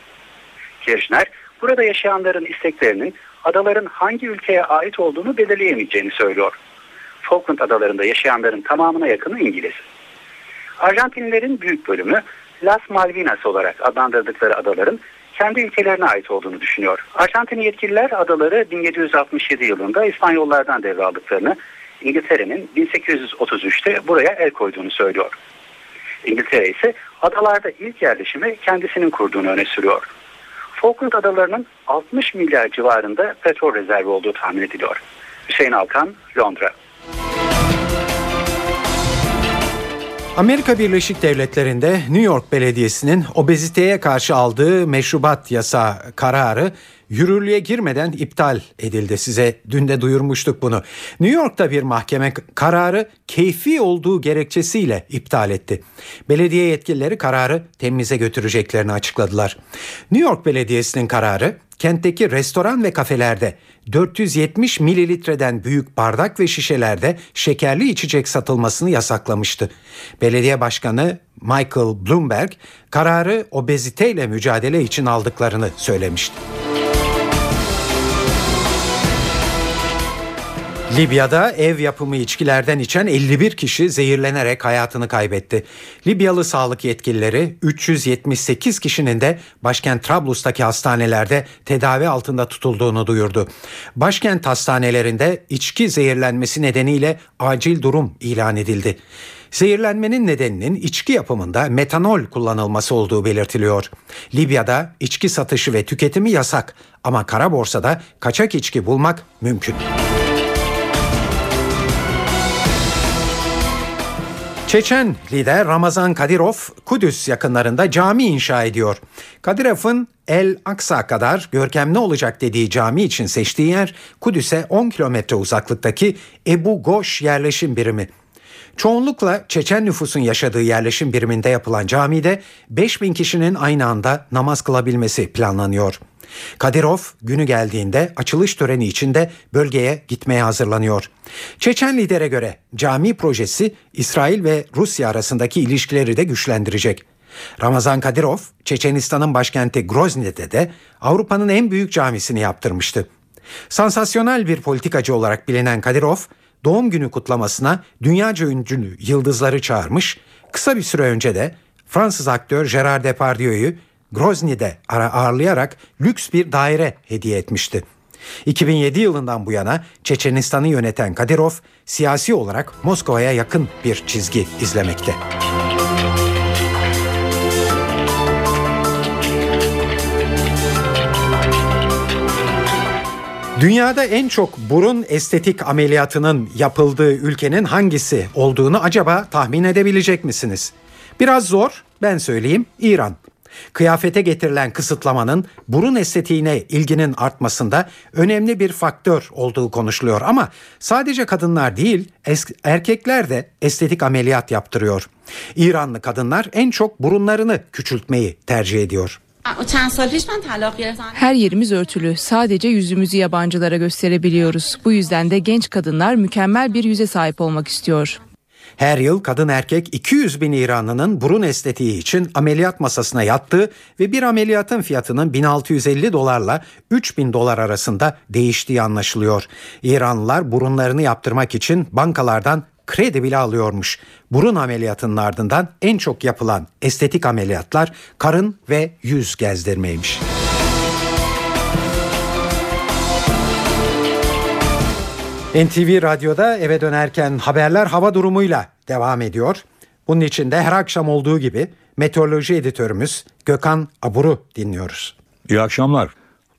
Kirchner, burada yaşayanların isteklerinin adaların hangi ülkeye ait olduğunu belirleyemeyeceğini söylüyor. Falkland adalarında yaşayanların tamamına yakını İngiliz. Arjantinlilerin büyük bölümü Las Malvinas olarak adlandırdıkları adaların kendi ülkelerine ait olduğunu düşünüyor. Arjantin yetkililer adaları 1767 yılında İspanyollardan devraldıklarını, İngiltere'nin 1833'te buraya el koyduğunu söylüyor. İngiltere ise adalarda ilk yerleşimi kendisinin kurduğunu öne sürüyor. Falkland adalarının 60 milyar civarında petrol rezervi olduğu tahmin ediliyor. Hüseyin Alkan, Londra. Amerika Birleşik Devletleri'nde New York Belediyesi'nin obeziteye karşı aldığı meşrubat yasa kararı yürürlüğe girmeden iptal edildi. Size dün de duyurmuştuk bunu. New York'ta bir mahkeme kararı keyfi olduğu gerekçesiyle iptal etti. Belediye yetkilileri kararı temize götüreceklerini açıkladılar. New York Belediyesi'nin kararı kentteki restoran ve kafelerde 470 mililitreden büyük bardak ve şişelerde şekerli içecek satılmasını yasaklamıştı. Belediye Başkanı Michael Bloomberg kararı obeziteyle mücadele için aldıklarını söylemişti. Libya'da ev yapımı içkilerden içen 51 kişi zehirlenerek hayatını kaybetti. Libyalı sağlık yetkilileri 378 kişinin de başkent Trablus'taki hastanelerde tedavi altında tutulduğunu duyurdu. Başkent hastanelerinde içki zehirlenmesi nedeniyle acil durum ilan edildi. Zehirlenmenin nedeninin içki yapımında metanol kullanılması olduğu belirtiliyor. Libya'da içki satışı ve tüketimi yasak ama kara borsada kaçak içki bulmak mümkün. Çeçen lider Ramazan Kadirov Kudüs yakınlarında cami inşa ediyor. Kadirov'un El Aksa kadar görkemli olacak dediği cami için seçtiği yer Kudüs'e 10 kilometre uzaklıktaki Ebu Goş yerleşim birimi. Çoğunlukla Çeçen nüfusun yaşadığı yerleşim biriminde yapılan camide 5000 kişinin aynı anda namaz kılabilmesi planlanıyor. Kadirov günü geldiğinde açılış töreni içinde bölgeye gitmeye hazırlanıyor. Çeçen lidere göre cami projesi İsrail ve Rusya arasındaki ilişkileri de güçlendirecek. Ramazan Kadirov, Çeçenistan'ın başkenti Grozny'de de Avrupa'nın en büyük camisini yaptırmıştı. Sansasyonel bir politikacı olarak bilinen Kadirov, doğum günü kutlamasına dünyaca ünlü yıldızları çağırmış, kısa bir süre önce de Fransız aktör Gerard Depardieu'yu Grozny'de ağırlayarak lüks bir daire hediye etmişti. 2007 yılından bu yana Çeçenistan'ı yöneten Kadirov siyasi olarak Moskova'ya yakın bir çizgi izlemekte. Dünyada en çok burun estetik ameliyatının yapıldığı ülkenin hangisi olduğunu acaba tahmin edebilecek misiniz? Biraz zor, ben söyleyeyim İran. Kıyafete getirilen kısıtlamanın burun estetiğine ilginin artmasında önemli bir faktör olduğu konuşuluyor ama sadece kadınlar değil erkekler de estetik ameliyat yaptırıyor. İranlı kadınlar en çok burunlarını küçültmeyi tercih ediyor. Her yerimiz örtülü. Sadece yüzümüzü yabancılara gösterebiliyoruz. Bu yüzden de genç kadınlar mükemmel bir yüze sahip olmak istiyor. Her yıl kadın erkek 200 bin İranlı'nın burun estetiği için ameliyat masasına yattığı ve bir ameliyatın fiyatının 1650 dolarla 3000 dolar arasında değiştiği anlaşılıyor. İranlılar burunlarını yaptırmak için bankalardan kredi bile alıyormuş. Burun ameliyatının ardından en çok yapılan estetik ameliyatlar karın ve yüz gezdirmeymiş. NTV Radyo'da eve dönerken haberler hava durumuyla devam ediyor. Bunun için de her akşam olduğu gibi meteoroloji editörümüz Gökhan Abur'u dinliyoruz. İyi akşamlar.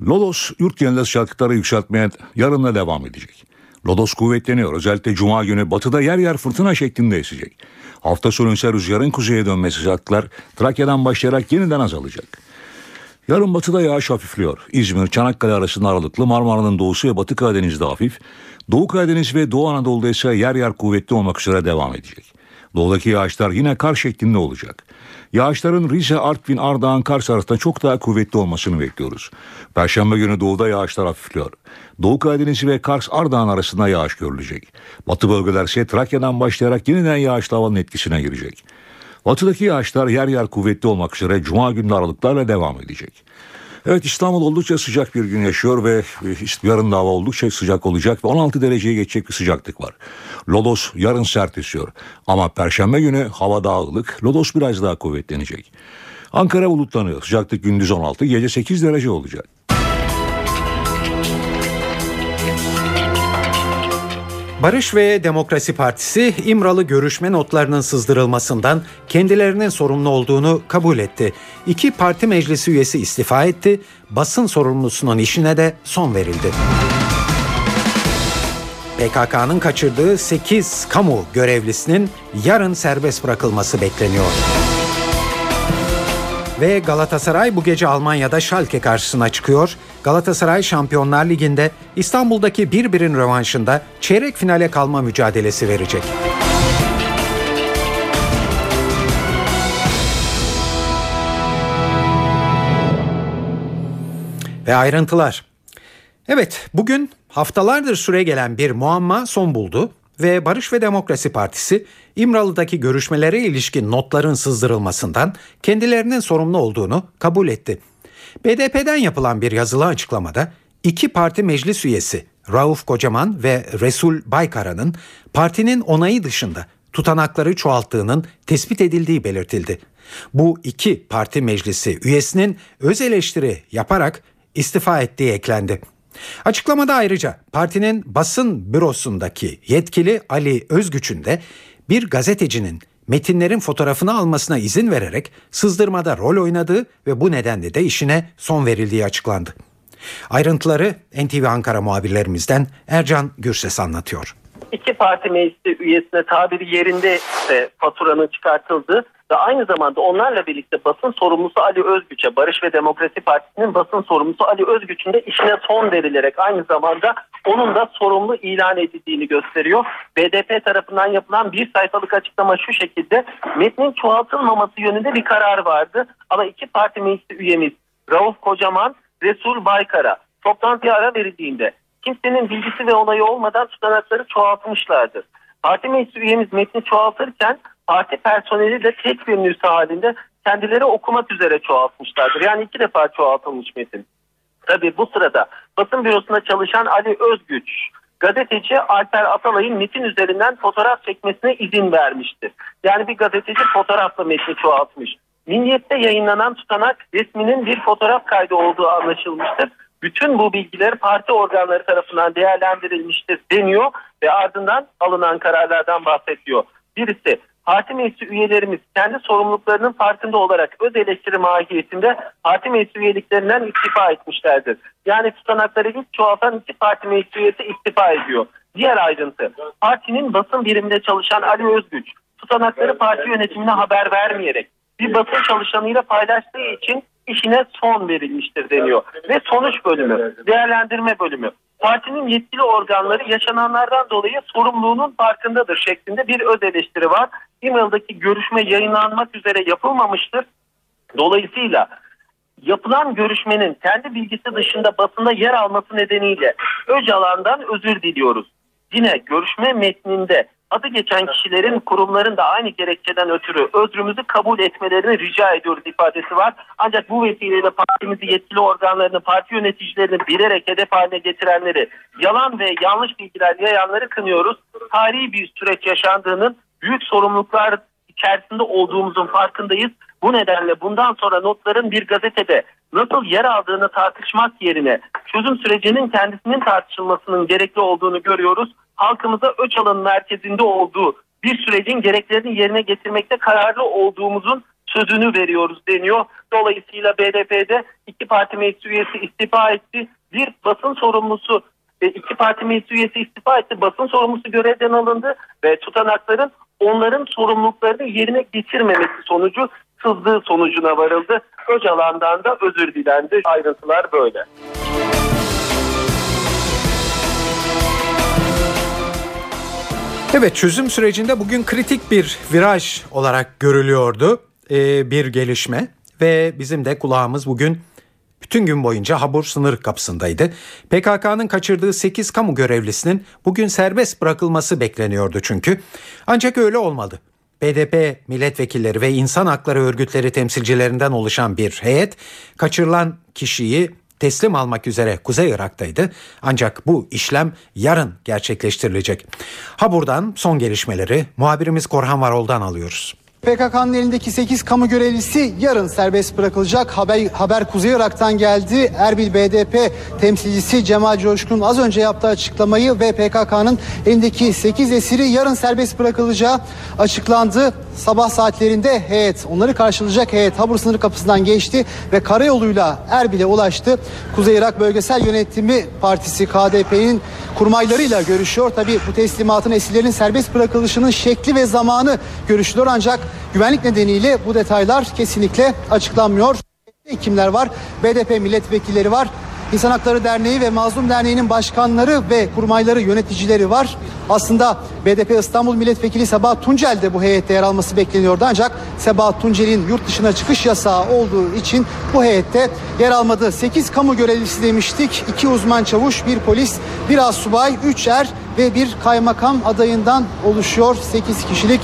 Lodos yurt genelinde sıcaklıkları yükseltmeye yarınla devam edecek. Lodos kuvvetleniyor. Özellikle cuma günü batıda yer yer fırtına şeklinde esecek. Hafta sonu ise rüzgarın kuzeye dönmesi sıcaklıklar Trakya'dan başlayarak yeniden azalacak. Yarın batıda yağış hafifliyor. İzmir, Çanakkale arasında aralıklı Marmara'nın doğusu ve Batı Karadeniz'de hafif. Doğu Karadeniz ve Doğu Anadolu'da ise yer yer kuvvetli olmak üzere devam edecek. Doğudaki yağışlar yine kar şeklinde olacak. Yağışların Rize, Artvin, Ardahan, Kars arasında çok daha kuvvetli olmasını bekliyoruz. Perşembe günü doğuda yağışlar hafifliyor. Doğu Karadeniz ve Kars, Ardahan arasında yağış görülecek. Batı bölgeler ise Trakya'dan başlayarak yeniden yağışlı havanın etkisine girecek. Batıdaki yağışlar yer yer kuvvetli olmak üzere cuma günü aralıklarla devam edecek. Evet İstanbul oldukça sıcak bir gün yaşıyor ve yarın da hava oldukça sıcak olacak ve 16 dereceye geçecek bir sıcaklık var. Lodos yarın sert esiyor ama perşembe günü hava daha Lodos biraz daha kuvvetlenecek. Ankara bulutlanıyor. Sıcaklık gündüz 16, gece 8 derece olacak. Barış ve Demokrasi Partisi İmralı görüşme notlarının sızdırılmasından kendilerinin sorumlu olduğunu kabul etti. İki parti meclisi üyesi istifa etti, basın sorumlusunun işine de son verildi. PKK'nın kaçırdığı 8 kamu görevlisinin yarın serbest bırakılması bekleniyor. Ve Galatasaray bu gece Almanya'da Schalke karşısına çıkıyor. Galatasaray Şampiyonlar Ligi'nde İstanbul'daki birbirin rövanşında çeyrek finale kalma mücadelesi verecek. Ve ayrıntılar. Evet, bugün haftalardır süre gelen bir muamma son buldu ve Barış ve Demokrasi Partisi İmralı'daki görüşmelere ilişkin notların sızdırılmasından kendilerinin sorumlu olduğunu kabul etti. BDP'den yapılan bir yazılı açıklamada iki parti meclis üyesi Rauf Kocaman ve Resul Baykara'nın partinin onayı dışında tutanakları çoğalttığının tespit edildiği belirtildi. Bu iki parti meclisi üyesinin öz eleştiri yaparak istifa ettiği eklendi. Açıklamada ayrıca partinin basın bürosundaki yetkili Ali Özgüç'ün de bir gazetecinin metinlerin fotoğrafını almasına izin vererek sızdırmada rol oynadığı ve bu nedenle de işine son verildiği açıklandı. Ayrıntıları NTV Ankara muhabirlerimizden Ercan Gürses anlatıyor. İki parti meclisi üyesine tabiri yerinde faturanın çıkartıldığı ve aynı zamanda onlarla birlikte basın sorumlusu Ali Özgüç'e Barış ve Demokrasi Partisi'nin basın sorumlusu Ali Özgüç'ün de işine son verilerek aynı zamanda onun da sorumlu ilan edildiğini gösteriyor. BDP tarafından yapılan bir sayfalık açıklama şu şekilde metnin çoğaltılmaması yönünde bir karar vardı. Ama iki parti meclisi üyemiz Rauf Kocaman, Resul Baykar'a toplantıya ara verildiğinde kimsenin bilgisi ve onayı olmadan tutanakları çoğaltmışlardı. Parti meclisi üyemiz metni çoğaltırken parti personeli de tek bir nüsha halinde kendileri okumak üzere çoğaltmışlardır. Yani iki defa çoğaltılmış metin. Tabi bu sırada basın bürosunda çalışan Ali Özgüç, gazeteci Alper Atalay'ın metin üzerinden fotoğraf çekmesine izin vermiştir. Yani bir gazeteci fotoğrafla metni çoğaltmış. Milliyet'te yayınlanan tutanak resminin bir fotoğraf kaydı olduğu anlaşılmıştır. Bütün bu bilgiler parti organları tarafından değerlendirilmiştir deniyor ve ardından alınan kararlardan bahsediyor. Birisi parti meclisi üyelerimiz kendi sorumluluklarının farkında olarak öz eleştiri mahiyetinde parti meclisi üyeliklerinden istifa etmişlerdir. Yani tutanakları ilk çoğaltan iki parti meclisi üyesi istifa ediyor. Diğer ayrıntı partinin basın biriminde çalışan Ali Özgüç tutanakları parti yönetimine haber vermeyerek bir basın çalışanıyla paylaştığı için işine son verilmiştir deniyor. Ve sonuç bölümü, değerlendirme bölümü. Partinin yetkili organları yaşananlardan dolayı sorumluluğunun farkındadır şeklinde bir öz eleştiri var. İmralı'daki görüşme yayınlanmak üzere yapılmamıştır. Dolayısıyla yapılan görüşmenin kendi bilgisi dışında basında yer alması nedeniyle Öcalan'dan özür diliyoruz. Yine görüşme metninde adı geçen kişilerin kurumların da aynı gerekçeden ötürü özrümüzü kabul etmelerini rica ediyoruz ifadesi var. Ancak bu vesileyle partimizi yetkili organlarını, parti yöneticilerini bilerek hedef haline getirenleri, yalan ve yanlış bilgiler yayanları kınıyoruz. Tarihi bir süreç yaşandığının büyük sorumluluklar içerisinde olduğumuzun farkındayız. Bu nedenle bundan sonra notların bir gazetede nasıl yer aldığını tartışmak yerine çözüm sürecinin kendisinin tartışılmasının gerekli olduğunu görüyoruz. Halkımıza Öcalan'ın merkezinde olduğu bir sürecin gereklerini yerine getirmekte kararlı olduğumuzun sözünü veriyoruz deniyor. Dolayısıyla BDP'de iki parti meclis üyesi istifa etti. Bir basın sorumlusu ve iki parti meclis üyesi istifa etti. Basın sorumlusu görevden alındı ve tutanakların onların sorumluluklarını yerine getirmemesi sonucu sızdığı sonucuna varıldı. Öcalan'dan da özür dilendi. Ayrıntılar böyle. Evet çözüm sürecinde bugün kritik bir viraj olarak görülüyordu ee, bir gelişme ve bizim de kulağımız bugün bütün gün boyunca Habur sınır kapısındaydı. PKK'nın kaçırdığı 8 kamu görevlisinin bugün serbest bırakılması bekleniyordu çünkü. Ancak öyle olmadı. BDP milletvekilleri ve insan hakları örgütleri temsilcilerinden oluşan bir heyet kaçırılan kişiyi teslim almak üzere Kuzey Irak'taydı. Ancak bu işlem yarın gerçekleştirilecek. Ha buradan son gelişmeleri muhabirimiz Korhan Varol'dan alıyoruz. PKK'nın elindeki 8 kamu görevlisi yarın serbest bırakılacak. Haber, haber Kuzey Irak'tan geldi. Erbil BDP temsilcisi Cemal Coşkun az önce yaptığı açıklamayı ve PKK'nın elindeki 8 esiri yarın serbest bırakılacağı açıklandı. Sabah saatlerinde heyet, onları karşılayacak heyet Habur sınır kapısından geçti ve karayoluyla Erbil'e ulaştı. Kuzey Irak Bölgesel Yönetimi Partisi KDP'nin kurmaylarıyla görüşüyor. Tabi bu teslimatın esirlerin serbest bırakılışının şekli ve zamanı görüşülüyor ancak güvenlik nedeniyle bu detaylar kesinlikle açıklanmıyor. Kimler var? BDP milletvekilleri var. İnsan Hakları Derneği ve Mazlum Derneği'nin başkanları ve kurmayları, yöneticileri var. Aslında BDP İstanbul Milletvekili Sebahat Tuncel de bu heyette yer alması bekleniyordu. Ancak Sebahat Tuncel'in yurt dışına çıkış yasağı olduğu için bu heyette yer almadı. 8 kamu görevlisi demiştik. 2 uzman çavuş, bir polis, bir asubay, 3 er ve bir kaymakam adayından oluşuyor 8 kişilik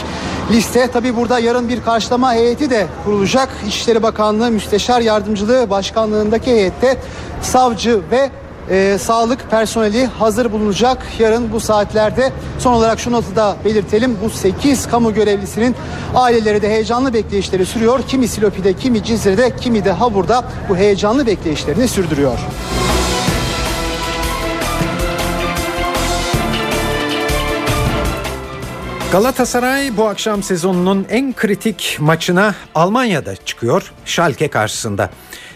liste. Tabi burada yarın bir karşılama heyeti de kurulacak. İçişleri Bakanlığı Müsteşar Yardımcılığı Başkanlığındaki heyette savcı ve e, sağlık personeli hazır bulunacak yarın bu saatlerde. Son olarak şu notu da belirtelim. Bu 8 kamu görevlisinin aileleri de heyecanlı bekleyişleri sürüyor. Kimi Silopi'de, kimi Cizre'de, kimi de Habur'da bu heyecanlı bekleyişlerini sürdürüyor. Galatasaray bu akşam sezonunun en kritik maçına Almanya'da çıkıyor Schalke karşısında.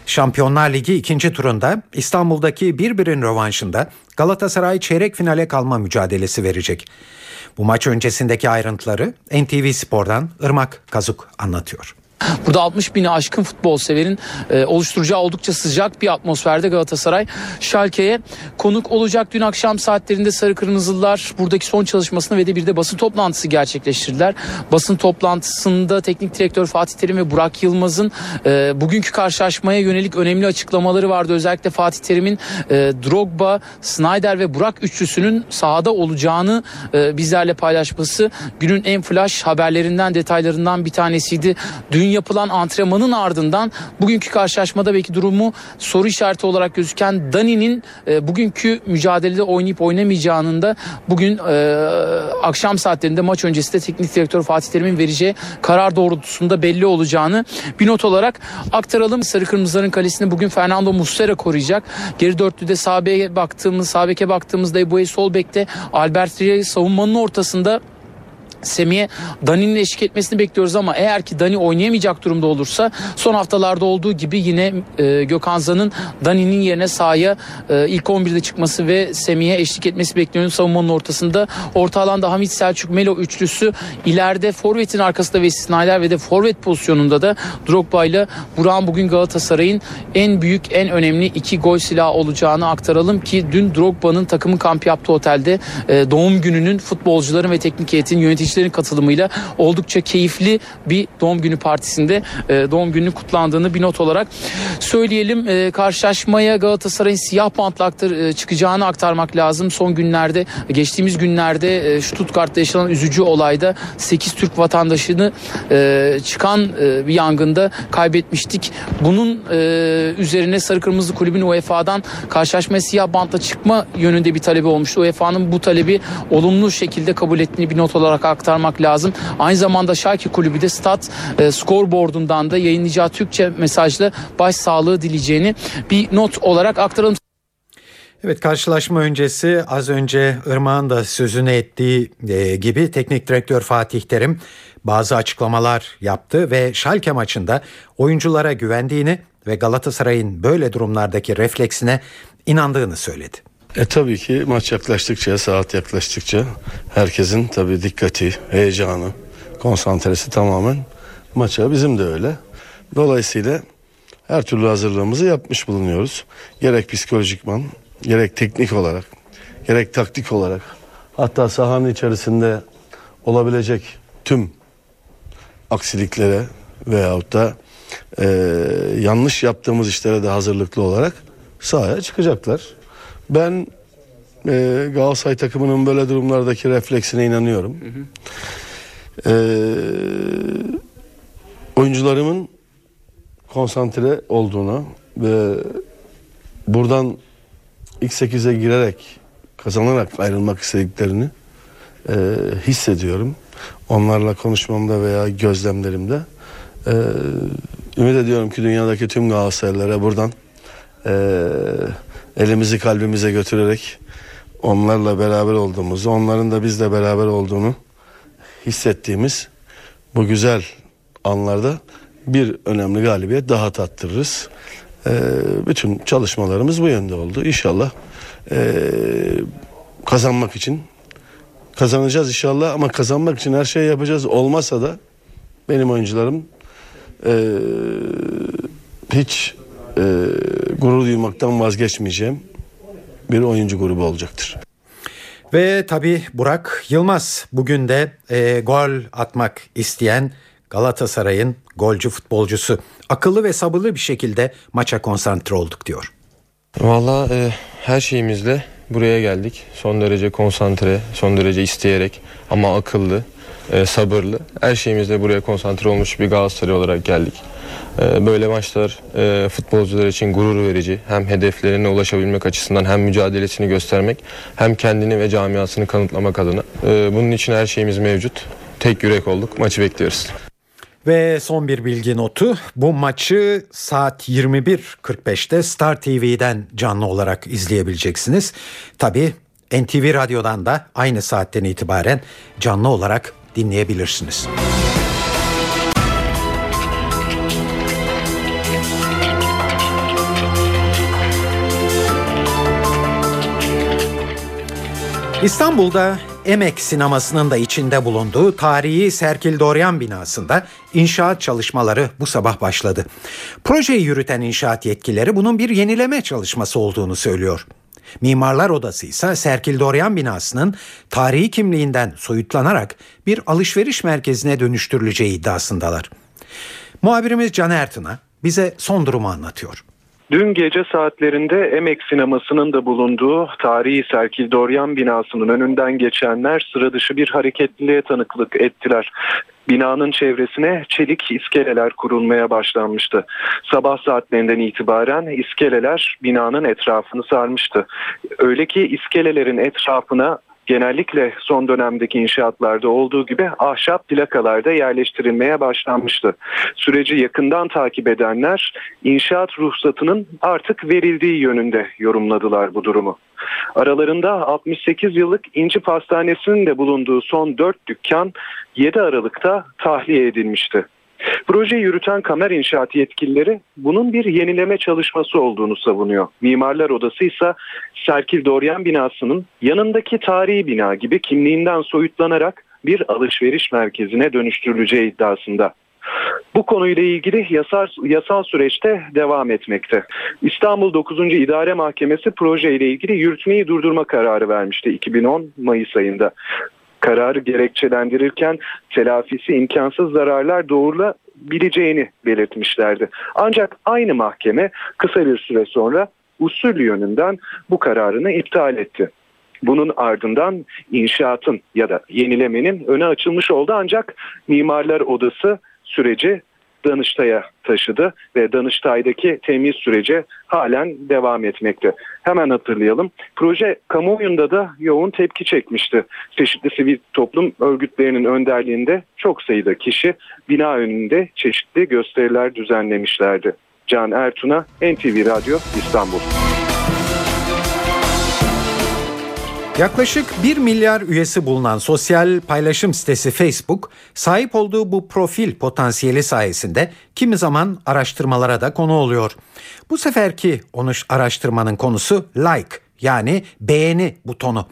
Şampiyonlar Ligi ikinci turunda İstanbul'daki birbirin rövanşında Galatasaray çeyrek finale kalma mücadelesi verecek. Bu maç öncesindeki ayrıntıları NTV Spor'dan Irmak Kazuk anlatıyor. Burada 60 bini aşkın futbol severin e, oluşturacağı oldukça sıcak bir atmosferde Galatasaray Schalke'ye konuk olacak. Dün akşam saatlerinde Sarı Kırmızılılar buradaki son çalışmasını ve de bir de basın toplantısı gerçekleştirdiler. Basın toplantısında teknik direktör Fatih Terim ve Burak Yılmaz'ın e, bugünkü karşılaşmaya yönelik önemli açıklamaları vardı. Özellikle Fatih Terim'in e, Drogba, Snyder ve Burak üçlüsünün sahada olacağını e, bizlerle paylaşması günün en flash haberlerinden detaylarından bir tanesiydi. Dün yapılan antrenmanın ardından bugünkü karşılaşmada belki durumu soru işareti olarak gözüken Dani'nin e, bugünkü mücadelede oynayıp oynamayacağının da bugün e, akşam saatlerinde maç öncesinde teknik direktör Fatih Terim'in vereceği karar doğrultusunda belli olacağını bir not olarak aktaralım. Sarı Kırmızıların kalesini bugün Fernando Muslera koruyacak. Geri dörtlüde sağ beke baktığımız, sağ beke baktığımızda Ebu'ye sol bekte Albert Rey savunmanın ortasında Semih'e Dani'nin eşlik etmesini bekliyoruz ama eğer ki Dani oynayamayacak durumda olursa son haftalarda olduğu gibi yine e, Gökhan Zan'ın Dani'nin yerine sahaya e, ilk 11'de çıkması ve Semih'e eşlik etmesi bekleniyor. Savunmanın ortasında orta alanda Hamit Selçuk Melo üçlüsü ileride forvetin arkasında ve Snyder ve de forvet pozisyonunda da Drogba ile Burak'ın bugün Galatasaray'ın en büyük en önemli iki gol silahı olacağını aktaralım ki dün Drogba'nın takımın kamp yaptığı otelde e, doğum gününün futbolcuların ve teknik heyetin yöneticilerin katılımıyla oldukça keyifli bir doğum günü partisinde e, doğum günü kutlandığını bir not olarak söyleyelim. E, karşılaşmaya Galatasaray'ın siyah bantla aktar, e, çıkacağını aktarmak lazım. Son günlerde geçtiğimiz günlerde Stuttgart'ta yaşanan üzücü olayda 8 Türk vatandaşını çıkan bir yangında kaybetmiştik. Bunun üzerine Sarı Kırmızı Kulübün UEFA'dan karşılaşmaya siyah bantla çıkma yönünde bir talebi olmuştu. UEFA'nın bu talebi olumlu şekilde kabul ettiğini bir not olarak aktarmak lazım. Aynı zamanda Şalke Kulübü de stat e, scoreboardundan da yayınlayacağı Türkçe mesajla başsağlığı dileyeceğini bir not olarak aktaralım. Evet karşılaşma öncesi az önce Irmak'ın da sözünü ettiği e, gibi teknik direktör Fatih Terim bazı açıklamalar yaptı ve Schalke maçında oyunculara güvendiğini ve Galatasaray'ın böyle durumlardaki refleksine inandığını söyledi. E tabii ki maç yaklaştıkça, saat yaklaştıkça herkesin tabii dikkati, heyecanı, konsantresi tamamen maça bizim de öyle. Dolayısıyla her türlü hazırlığımızı yapmış bulunuyoruz. Gerek psikolojikman, gerek teknik olarak, gerek taktik olarak hatta sahanın içerisinde olabilecek tüm aksiliklere veyahut da e, yanlış yaptığımız işlere de hazırlıklı olarak sahaya çıkacaklar. Ben e, Galatasaray takımının böyle durumlardaki refleksine inanıyorum. E, oyuncularımın konsantre olduğunu ve buradan ilk 8'e girerek kazanarak ayrılmak istediklerini e, hissediyorum. Onlarla konuşmamda veya gözlemlerimde e, ümit ediyorum ki dünyadaki tüm Galatasaraylılara buradan e, elimizi kalbimize götürerek onlarla beraber olduğumuzu, onların da bizle beraber olduğunu hissettiğimiz bu güzel anlarda bir önemli galibiyet daha tattırırız. Ee, bütün çalışmalarımız bu yönde oldu. İnşallah ee, kazanmak için kazanacağız inşallah ama kazanmak için her şeyi yapacağız. Olmasa da benim oyuncularım ee, hiç e, gurur duymaktan vazgeçmeyeceğim bir oyuncu grubu olacaktır. Ve tabi Burak Yılmaz bugün de e, gol atmak isteyen Galatasaray'ın golcü futbolcusu. Akıllı ve sabırlı bir şekilde maça konsantre olduk diyor. Valla e, her şeyimizle buraya geldik. Son derece konsantre, son derece isteyerek ama akıllı, e, sabırlı. Her şeyimizle buraya konsantre olmuş bir Galatasaray olarak geldik. E, böyle maçlar e, futbolcular için gurur verici. Hem hedeflerine ulaşabilmek açısından hem mücadelesini göstermek hem kendini ve camiasını kanıtlamak adına. E, bunun için her şeyimiz mevcut. Tek yürek olduk. Maçı bekliyoruz. Ve son bir bilgi notu. Bu maçı saat 21.45'te Star TV'den canlı olarak izleyebileceksiniz. Tabi NTV Radyo'dan da aynı saatten itibaren canlı olarak dinleyebilirsiniz. İstanbul'da Emek sinemasının da içinde bulunduğu tarihi Serkil Doryan binasında inşaat çalışmaları bu sabah başladı. Projeyi yürüten inşaat yetkilileri bunun bir yenileme çalışması olduğunu söylüyor. Mimarlar Odası ise Serkil Doryan binasının tarihi kimliğinden soyutlanarak bir alışveriş merkezine dönüştürüleceği iddiasındalar. Muhabirimiz Can Ertın'a bize son durumu anlatıyor. Dün gece saatlerinde Emek sinemasının da bulunduğu tarihi Serkil Doryan binasının önünden geçenler sıra dışı bir hareketliliğe tanıklık ettiler. Binanın çevresine çelik iskeleler kurulmaya başlanmıştı. Sabah saatlerinden itibaren iskeleler binanın etrafını sarmıştı. Öyle ki iskelelerin etrafına genellikle son dönemdeki inşaatlarda olduğu gibi ahşap plakalarda yerleştirilmeye başlanmıştı. Süreci yakından takip edenler inşaat ruhsatının artık verildiği yönünde yorumladılar bu durumu. Aralarında 68 yıllık İnci Pastanesi'nin de bulunduğu son 4 dükkan 7 Aralık'ta tahliye edilmişti. Proje yürüten kamer inşaat yetkilileri bunun bir yenileme çalışması olduğunu savunuyor. Mimarlar Odası ise Serkil Doryan binasının yanındaki tarihi bina gibi kimliğinden soyutlanarak bir alışveriş merkezine dönüştürüleceği iddiasında. Bu konuyla ilgili yasal, yasal süreçte devam etmekte. İstanbul 9. İdare Mahkemesi projeyle ilgili yürütmeyi durdurma kararı vermişti 2010 Mayıs ayında. Kararı gerekçelendirirken telafisi imkansız zararlar doğrulabileceğini belirtmişlerdi. Ancak aynı mahkeme kısa bir süre sonra usul yönünden bu kararını iptal etti. Bunun ardından inşaatın ya da yenilemenin öne açılmış oldu ancak Mimarlar Odası süreci Danıştay'a taşıdı ve Danıştay'daki temiz süreci halen devam etmekte. Hemen hatırlayalım. Proje kamuoyunda da yoğun tepki çekmişti. Çeşitli sivil toplum örgütlerinin önderliğinde çok sayıda kişi bina önünde çeşitli gösteriler düzenlemişlerdi. Can Ertun'a NTV Radyo İstanbul. Yaklaşık 1 milyar üyesi bulunan sosyal paylaşım sitesi Facebook, sahip olduğu bu profil potansiyeli sayesinde kimi zaman araştırmalara da konu oluyor. Bu seferki onu araştırmanın konusu like yani beğeni butonu.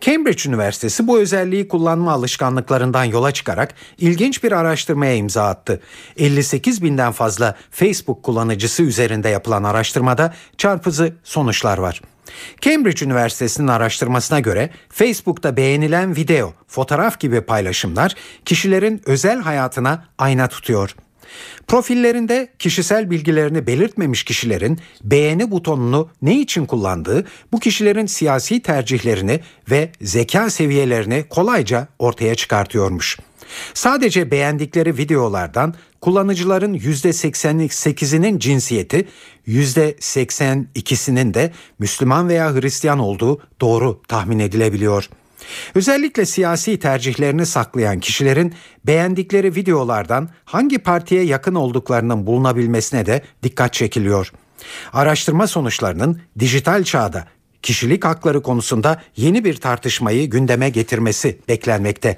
Cambridge Üniversitesi bu özelliği kullanma alışkanlıklarından yola çıkarak ilginç bir araştırmaya imza attı. 58 binden fazla Facebook kullanıcısı üzerinde yapılan araştırmada çarpıcı sonuçlar var. Cambridge Üniversitesi'nin araştırmasına göre Facebook'ta beğenilen video, fotoğraf gibi paylaşımlar kişilerin özel hayatına ayna tutuyor. Profillerinde kişisel bilgilerini belirtmemiş kişilerin beğeni butonunu ne için kullandığı bu kişilerin siyasi tercihlerini ve zeka seviyelerini kolayca ortaya çıkartıyormuş. Sadece beğendikleri videolardan kullanıcıların %88'inin cinsiyeti, %82'sinin de Müslüman veya Hristiyan olduğu doğru tahmin edilebiliyor. Özellikle siyasi tercihlerini saklayan kişilerin beğendikleri videolardan hangi partiye yakın olduklarının bulunabilmesine de dikkat çekiliyor. Araştırma sonuçlarının dijital çağda kişilik hakları konusunda yeni bir tartışmayı gündeme getirmesi beklenmekte.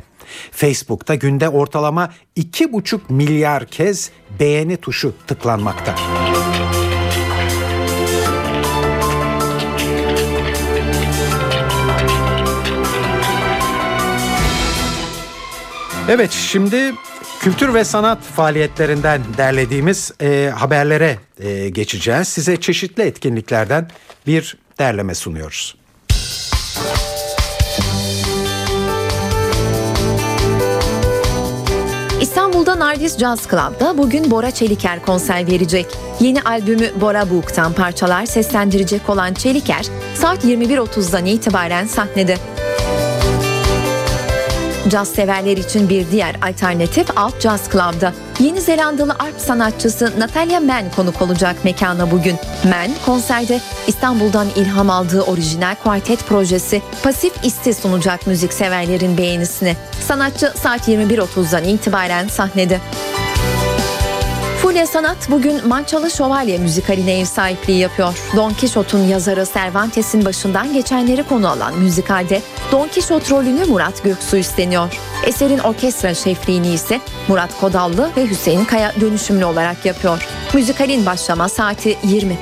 Facebook'ta günde ortalama 2,5 milyar kez beğeni tuşu tıklanmakta. Evet şimdi kültür ve sanat faaliyetlerinden derlediğimiz e, haberlere e, geçeceğiz. Size çeşitli etkinliklerden bir derleme sunuyoruz. Nardis Jazz Club'da bugün Bora Çeliker konser verecek. Yeni albümü Bora Book'tan parçalar seslendirecek olan Çeliker saat 21.30'dan itibaren sahnede. Caz severler için bir diğer alternatif Alt Jazz Club'da. Yeni Zelandalı arp sanatçısı Natalia Mann konuk olacak mekana bugün. Mann konserde İstanbul'dan ilham aldığı orijinal kuartet projesi Pasif İsti sunacak müzik severlerin beğenisini. Sanatçı saat 21.30'dan itibaren sahnede. Fulya Sanat bugün Mançalı Şövalye müzikaline ev sahipliği yapıyor. Don Kişot'un yazarı Cervantes'in başından geçenleri konu alan müzikalde Don Kişot rolünü Murat Göksu üstleniyor. Eserin orkestra şefliğini ise Murat Kodallı ve Hüseyin Kaya dönüşümlü olarak yapıyor. Müzikalin başlama saati 20.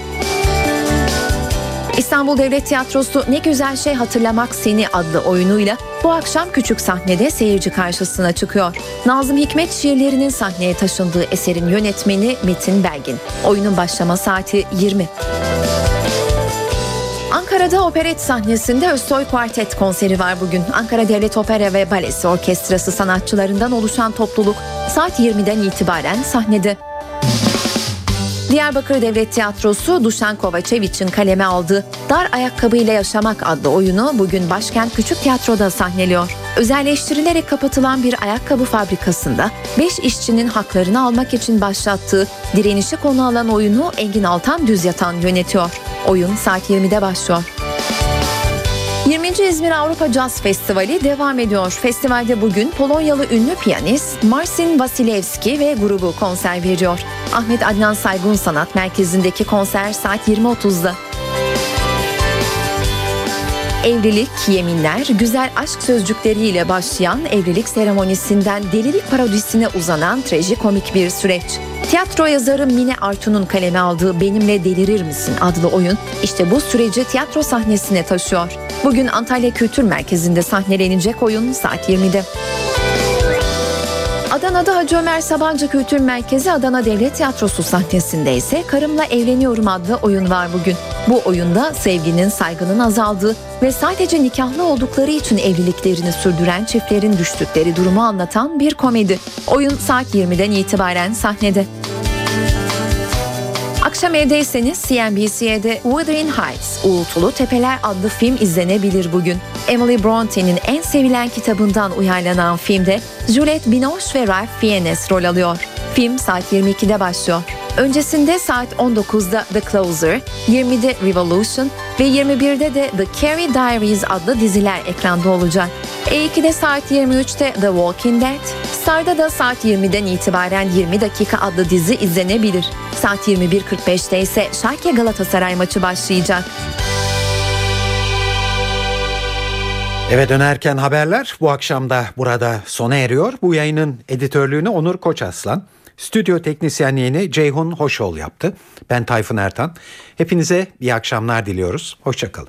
İstanbul Devlet Tiyatrosu Ne Güzel Şey Hatırlamak Seni adlı oyunuyla bu akşam küçük sahnede seyirci karşısına çıkıyor. Nazım Hikmet şiirlerinin sahneye taşındığı eserin yönetmeni Metin Belgin. Oyunun başlama saati 20. Ankara'da operet sahnesinde Özsoy Kuartet konseri var bugün. Ankara Devlet Opera ve Balesi Orkestrası sanatçılarından oluşan topluluk saat 20'den itibaren sahnede. Diyarbakır Devlet Tiyatrosu Duşan Kovaçeviç'in kaleme aldığı Dar Ayakkabıyla Yaşamak adlı oyunu bugün başkent Küçük Tiyatro'da sahneliyor. Özelleştirilerek kapatılan bir ayakkabı fabrikasında 5 işçinin haklarını almak için başlattığı direnişi konu alan oyunu Engin Altan Düz Yatan yönetiyor. Oyun saat 20'de başlıyor. 20. İzmir Avrupa Jazz Festivali devam ediyor. Festivalde bugün Polonyalı ünlü piyanist Marcin Wasilewski ve grubu konser veriyor. Ahmet Adnan Saygun Sanat Merkezi'ndeki konser saat 20.30'da. Evlilik, yeminler, güzel aşk sözcükleriyle başlayan evlilik seremonisinden delilik parodisine uzanan trajikomik bir süreç. Tiyatro yazarı Mine Artun'un kaleme aldığı Benimle Delirir Misin adlı oyun işte bu süreci tiyatro sahnesine taşıyor. Bugün Antalya Kültür Merkezi'nde sahnelenecek oyun saat 20'de. Adana'da Hacı Ömer Sabancı Kültür Merkezi Adana Devlet Tiyatrosu sahnesinde ise Karımla Evleniyorum adlı oyun var bugün. Bu oyunda sevginin, saygının azaldığı ve sadece nikahlı oldukları için evliliklerini sürdüren çiftlerin düştükleri durumu anlatan bir komedi. Oyun saat 20'den itibaren sahnede. Akşam evdeyseniz CNBC'de Wuthering Heights, Uğultulu Tepeler adlı film izlenebilir bugün. Emily Bronte'nin en sevilen kitabından uyarlanan filmde Juliette Binoche ve Ralph Fiennes rol alıyor. Film saat 22'de başlıyor. Öncesinde saat 19'da The Closer, 20'de Revolution ve 21'de de The Carrie Diaries adlı diziler ekranda olacak. E2'de saat 23'te The Walking Dead, Star'da da saat 20'den itibaren 20 dakika adlı dizi izlenebilir. Saat 21.45'te ise Schalke Galatasaray maçı başlayacak. Eve dönerken haberler bu akşam da burada sona eriyor. Bu yayının editörlüğünü Onur Koçaslan, stüdyo teknisyenliğini Ceyhun Hoşol yaptı. Ben Tayfun Ertan. Hepinize iyi akşamlar diliyoruz. Hoşçakalın.